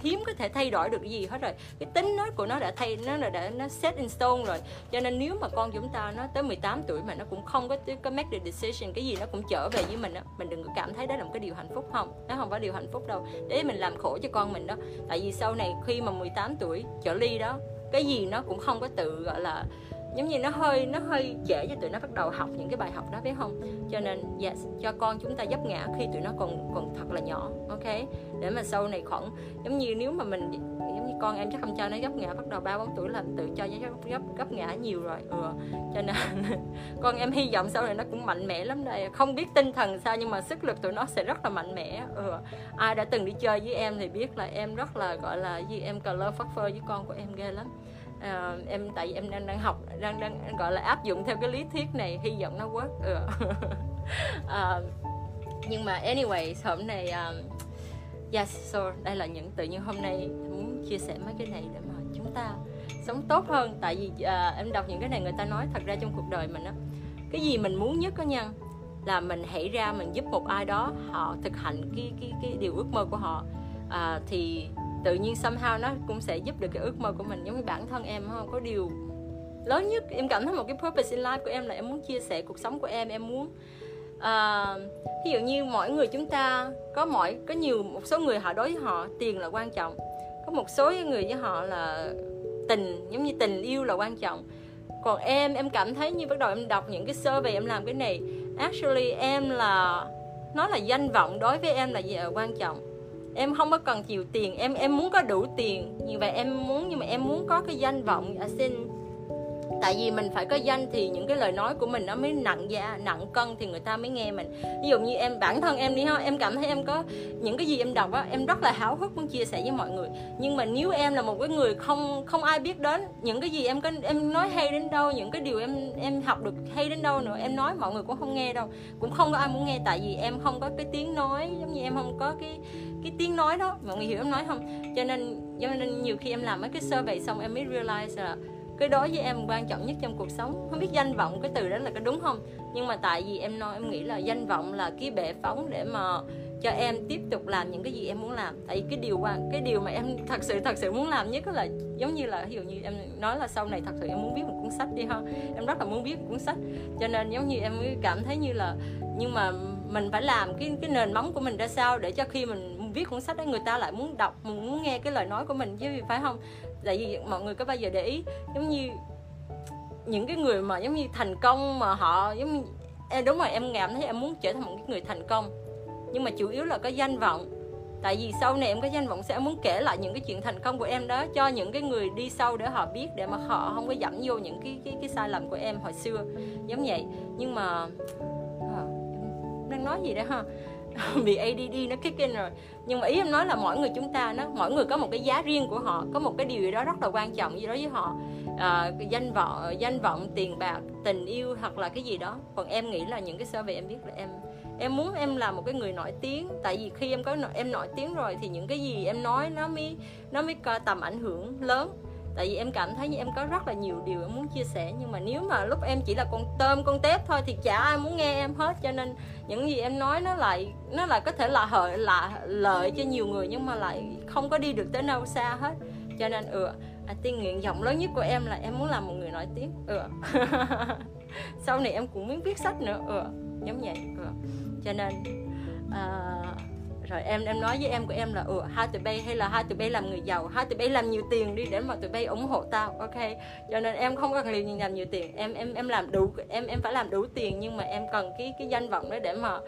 hiếm có thể thay đổi được gì hết rồi. Cái tính nó của nó đã thay nó là đã nó set in stone rồi. Cho nên nếu mà con chúng ta nó tới 18 tuổi mà nó cũng không có có make the decision cái gì nó cũng trở về với mình á mình đừng có cảm thấy đó là một cái điều hạnh phúc không? Nó không phải điều hạnh phúc đâu. Để mình làm khổ cho con mình đó. Tại vì sau này khi mà 18 tuổi trở ly đó cái gì nó cũng không có tự gọi là giống như nó hơi nó hơi trễ cho tụi nó bắt đầu học những cái bài học đó biết không cho nên yes, cho con chúng ta dấp ngã khi tụi nó còn còn thật là nhỏ ok để mà sau này khoảng giống như nếu mà mình giống như con em chắc không cho nó gấp ngã bắt đầu ba bốn tuổi là tự cho nó gấp, gấp gấp ngã nhiều rồi ừ. cho nên con em hy vọng sau này nó cũng mạnh mẽ lắm đây không biết tinh thần sao nhưng mà sức lực tụi nó sẽ rất là mạnh mẽ ừ. ai đã từng đi chơi với em thì biết là em rất là gọi là gì em cờ lơ phất phơ với con của em ghê lắm à, em tại vì em đang đang học đang đang gọi là áp dụng theo cái lý thuyết này hy vọng nó work. Ừ. à, nhưng mà anyway hôm nay um, yes so đây là những tự nhiên hôm nay muốn chia sẻ mấy cái này để mà chúng ta sống tốt hơn. Tại vì uh, em đọc những cái này người ta nói thật ra trong cuộc đời mình á cái gì mình muốn nhất đó nhân là mình hãy ra mình giúp một ai đó họ thực hành cái cái cái điều ước mơ của họ. À, thì tự nhiên somehow nó cũng sẽ giúp được cái ước mơ của mình giống như bản thân em không? Có điều lớn nhất em cảm thấy một cái purpose in life của em là em muốn chia sẻ cuộc sống của em em muốn ờ, uh, ví dụ như mỗi người chúng ta có mỗi có nhiều một số người họ đối với họ tiền là quan trọng có một số người với họ là tình giống như tình yêu là quan trọng. Còn em em cảm thấy như bắt đầu em đọc những cái survey em làm cái này actually em là nó là danh vọng đối với em là gì là quan trọng em không có cần nhiều tiền, em em muốn có đủ tiền. Như vậy em muốn, nhưng mà em muốn có cái danh vọng ở xin tại vì mình phải có danh thì những cái lời nói của mình nó mới nặng da, nặng cân thì người ta mới nghe mình. Ví dụ như em, bản thân em đi ha, em cảm thấy em có những cái gì em đọc á, em rất là háo hức muốn chia sẻ với mọi người. Nhưng mà nếu em là một cái người không không ai biết đến những cái gì em có, em nói hay đến đâu, những cái điều em em học được hay đến đâu nữa, em nói mọi người cũng không nghe đâu. Cũng không có ai muốn nghe, tại vì em không có cái tiếng nói, giống như em không có cái cái tiếng nói đó. Mọi người hiểu em nói không? Cho nên cho nên nhiều khi em làm mấy cái survey xong em mới realize là cái đối với em quan trọng nhất trong cuộc sống. Không biết danh vọng cái từ đó là có đúng không? Nhưng mà tại vì em nói, em nghĩ là danh vọng là cái bệ phóng để mà cho em tiếp tục làm những cái gì em muốn làm. Tại vì cái điều quan, cái điều mà em thật sự thật sự muốn làm nhất là giống như là, ví dụ như em nói là sau này thật sự em muốn viết một cuốn sách đi ha. Em rất là muốn viết một cuốn sách. Cho nên giống như em cảm thấy như là, nhưng mà mình phải làm cái cái nền móng của mình ra sao để cho khi mình viết cuốn sách đó người ta lại muốn đọc muốn nghe cái lời nói của mình chứ, phải không? Tại vì mọi người có bao giờ để ý giống như những cái người mà giống như thành công mà họ giống như em đúng rồi em cảm thấy em muốn trở thành một cái người thành công. Nhưng mà chủ yếu là có danh vọng. Tại vì sau này em có danh vọng sẽ muốn kể lại những cái chuyện thành công của em đó cho những cái người đi sau để họ biết để mà họ không có dẫm vô những cái cái cái sai lầm của em hồi xưa. Giống vậy. Nhưng mà à, em đang nói gì đó ha? bị ADD nó kick in rồi. Nhưng mà ý em nói là mỗi người chúng ta nó mỗi người có một cái giá riêng của họ có một cái điều gì đó rất là quan trọng gì đó với họ. À, danh vọng danh vọng tiền bạc tình yêu hoặc là cái gì đó. Còn em nghĩ là những cái survey em biết là em em muốn em là một cái người nổi tiếng. Tại vì khi em có em nổi tiếng rồi thì những cái gì em nói nó mới nó mới có tầm ảnh hưởng lớn tại vì em cảm thấy như em có rất là nhiều điều em muốn chia sẻ nhưng mà nếu mà lúc em chỉ là con tôm con tép thôi thì chả ai muốn nghe em hết. Cho nên những gì em nói nó lại nó lại có thể là hợi là lợi cho nhiều người nhưng mà lại không có đi được tới đâu xa hết. Cho nên ừ à, tiên nguyện vọng lớn nhất của em là em muốn làm một người nổi tiếng ừ. Sau này em cũng muốn viết sách nữa ừ giống vậy ừ. cho nên uh, rồi em em nói với em của em là ừ hai tụi bay hay là hai tụi bay làm người giàu hai tụi bay làm nhiều tiền đi để mà tụi bay ủng hộ tao ok? Cho nên em không cần liền làm nhiều tiền em em em làm đủ em em phải làm đủ tiền nhưng mà em cần cái cái danh vọng đó để mà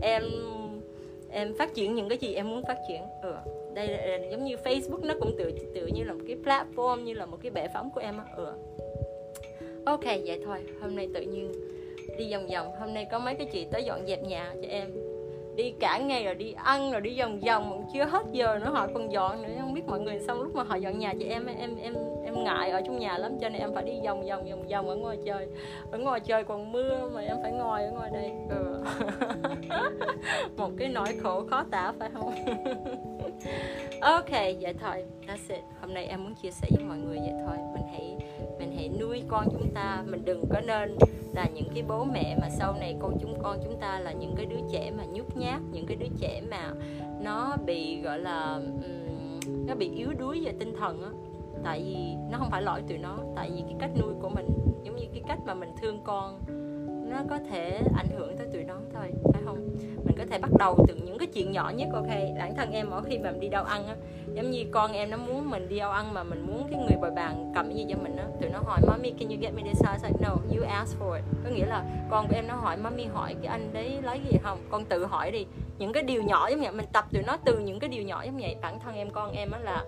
em em phát triển những cái gì em muốn phát triển. Ừ đây là, giống như Facebook nó cũng tự tự như là một cái platform như là một cái bệ phóng của em á ừ. Ok vậy thôi hôm nay tự nhiên đi vòng vòng hôm nay có mấy cái chị tới dọn dẹp nhà cho em đi cả ngày rồi đi ăn rồi đi vòng vòng cũng chưa hết giờ nữa. Họ còn dọn nữa, không biết mọi người xong lúc mà họ dọn nhà chị em em em em ngại ở trong nhà lắm, cho nên em phải đi vòng vòng vòng vòng ở ngoài trời, ở ngoài trời còn mưa mà em phải ngồi ở ngoài đây. Ừ. một cái nỗi khổ khó tả phải không? Ok, vậy thôi, that's it. Hôm nay em muốn chia sẻ với mọi người vậy thôi. Mình hãy mình hãy nuôi con chúng ta mình đừng có nên là những cái bố mẹ mà sau này con chúng con chúng ta là những cái đứa trẻ mà nhút nhát những cái đứa trẻ mà nó bị gọi là um, nó bị yếu đuối về tinh thần á. Tại vì nó không phải lỗi tụi nó tại vì cái cách nuôi của mình giống như cái cách mà mình thương con nó có thể ảnh hưởng tới tụi nó thôi phải không? Mình có thể bắt đầu từ những cái chuyện nhỏ nhất ok? Bản thân em mỗi khi mà mình đi đâu ăn á giống như con em nó muốn mình đi đâu ăn mà mình muốn cái người bồi bàn cầm cái gì cho mình á tụi nó hỏi mommy can you get me this size like no you ask for it. Có nghĩa là con của em nó hỏi mommy hỏi cái anh đấy lấy gì không? Con tự hỏi đi. Những cái điều nhỏ giống vậy mình tập tụi nó từ những cái điều nhỏ giống vậy. Bản thân em con em á là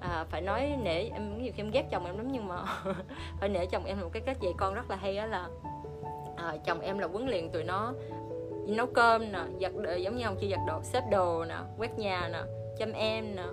à, phải nói nể em nhiều khi em ghét chồng em lắm nhưng mà phải nể chồng em một cái cách dạy con rất là hay đó là à, chồng em là huấn luyện tụi nó nấu cơm nè giặt đồ giống như ông chi giặt đồ xếp đồ nè quét nhà nè chăm em nè.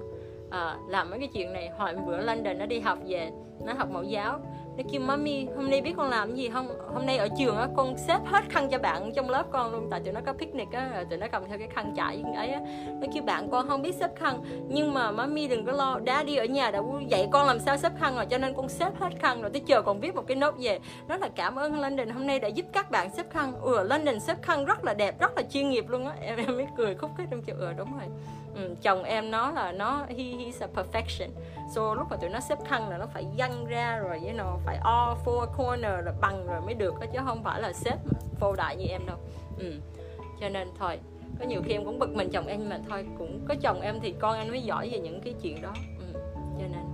À, làm mấy cái chuyện này hồi bữa London nó đi học về nó học mẫu giáo nó kêu, mami, hôm nay biết con làm gì không? Hôm nay ở trường á, con xếp hết khăn cho bạn trong lớp con luôn, tại tụi nó có picnic á tụi nó cầm theo cái khăn trải ấy á. Nó kêu, bạn con không biết xếp khăn, nhưng mà mami đừng có lo, đá đi ở nhà đã dạy con làm sao xếp khăn rồi, cho nên con xếp hết khăn rồi tới chờ còn viết một cái nốt về, nó là cảm ơn London, hôm nay đã giúp các bạn xếp khăn. Ừ London xếp khăn rất là đẹp, rất là chuyên nghiệp luôn á. Em em mới cười khúc khích trong chịu ừ đúng rồi ừ, chồng em nó là nó he he's a perfection so lúc mà tụi nó xếp khăn là nó phải văng ra rồi you know phải all four corner là bằng rồi mới được chứ không phải là xếp phô đại như em đâu ừ. cho nên thôi có nhiều khi em cũng bực mình chồng em nhưng mà thôi cũng có chồng em thì con em mới giỏi về những cái chuyện đó ừ. cho nên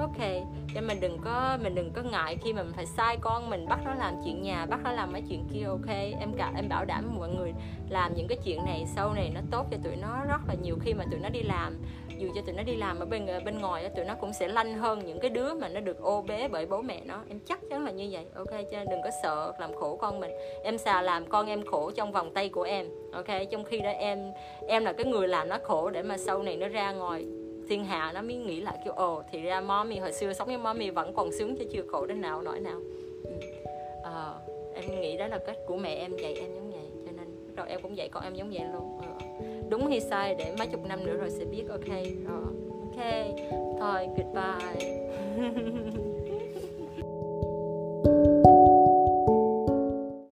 ok cho mình đừng có, mình đừng có ngại khi mà mình phải sai con mình, bắt nó làm chuyện nhà, bắt nó làm mấy chuyện kia, ok. Em cả, em bảo đảm mọi người làm những cái chuyện này sau này nó tốt cho tụi nó rất là nhiều khi mà tụi nó đi làm. Dù cho tụi nó đi làm ở bên ờ, bên ngoài tụi nó cũng sẽ lanh hơn những cái đứa mà nó được ô bế bởi bố mẹ nó. Em chắc chắn là như vậy, ok. Cho nên đừng có sợ làm khổ con mình. Em xà làm con em khổ trong vòng tay của em, ok. Trong khi đó em em là cái người làm nó khổ để mà sau này nó ra ngoài thiên hạ nó mới nghĩ lại kiểu ồ thì ra mommy hồi xưa sống với mommy vẫn còn sướng chứ chưa khổ đến nào nỗi nào. Ừ. Ờ, em nghĩ đó là cách của mẹ em dạy em giống vậy cho nên rồi em cũng dạy con em giống vậy luôn. À, đúng hay sai để mấy chục năm nữa rồi sẽ biết ok rồi ok thôi goodbye.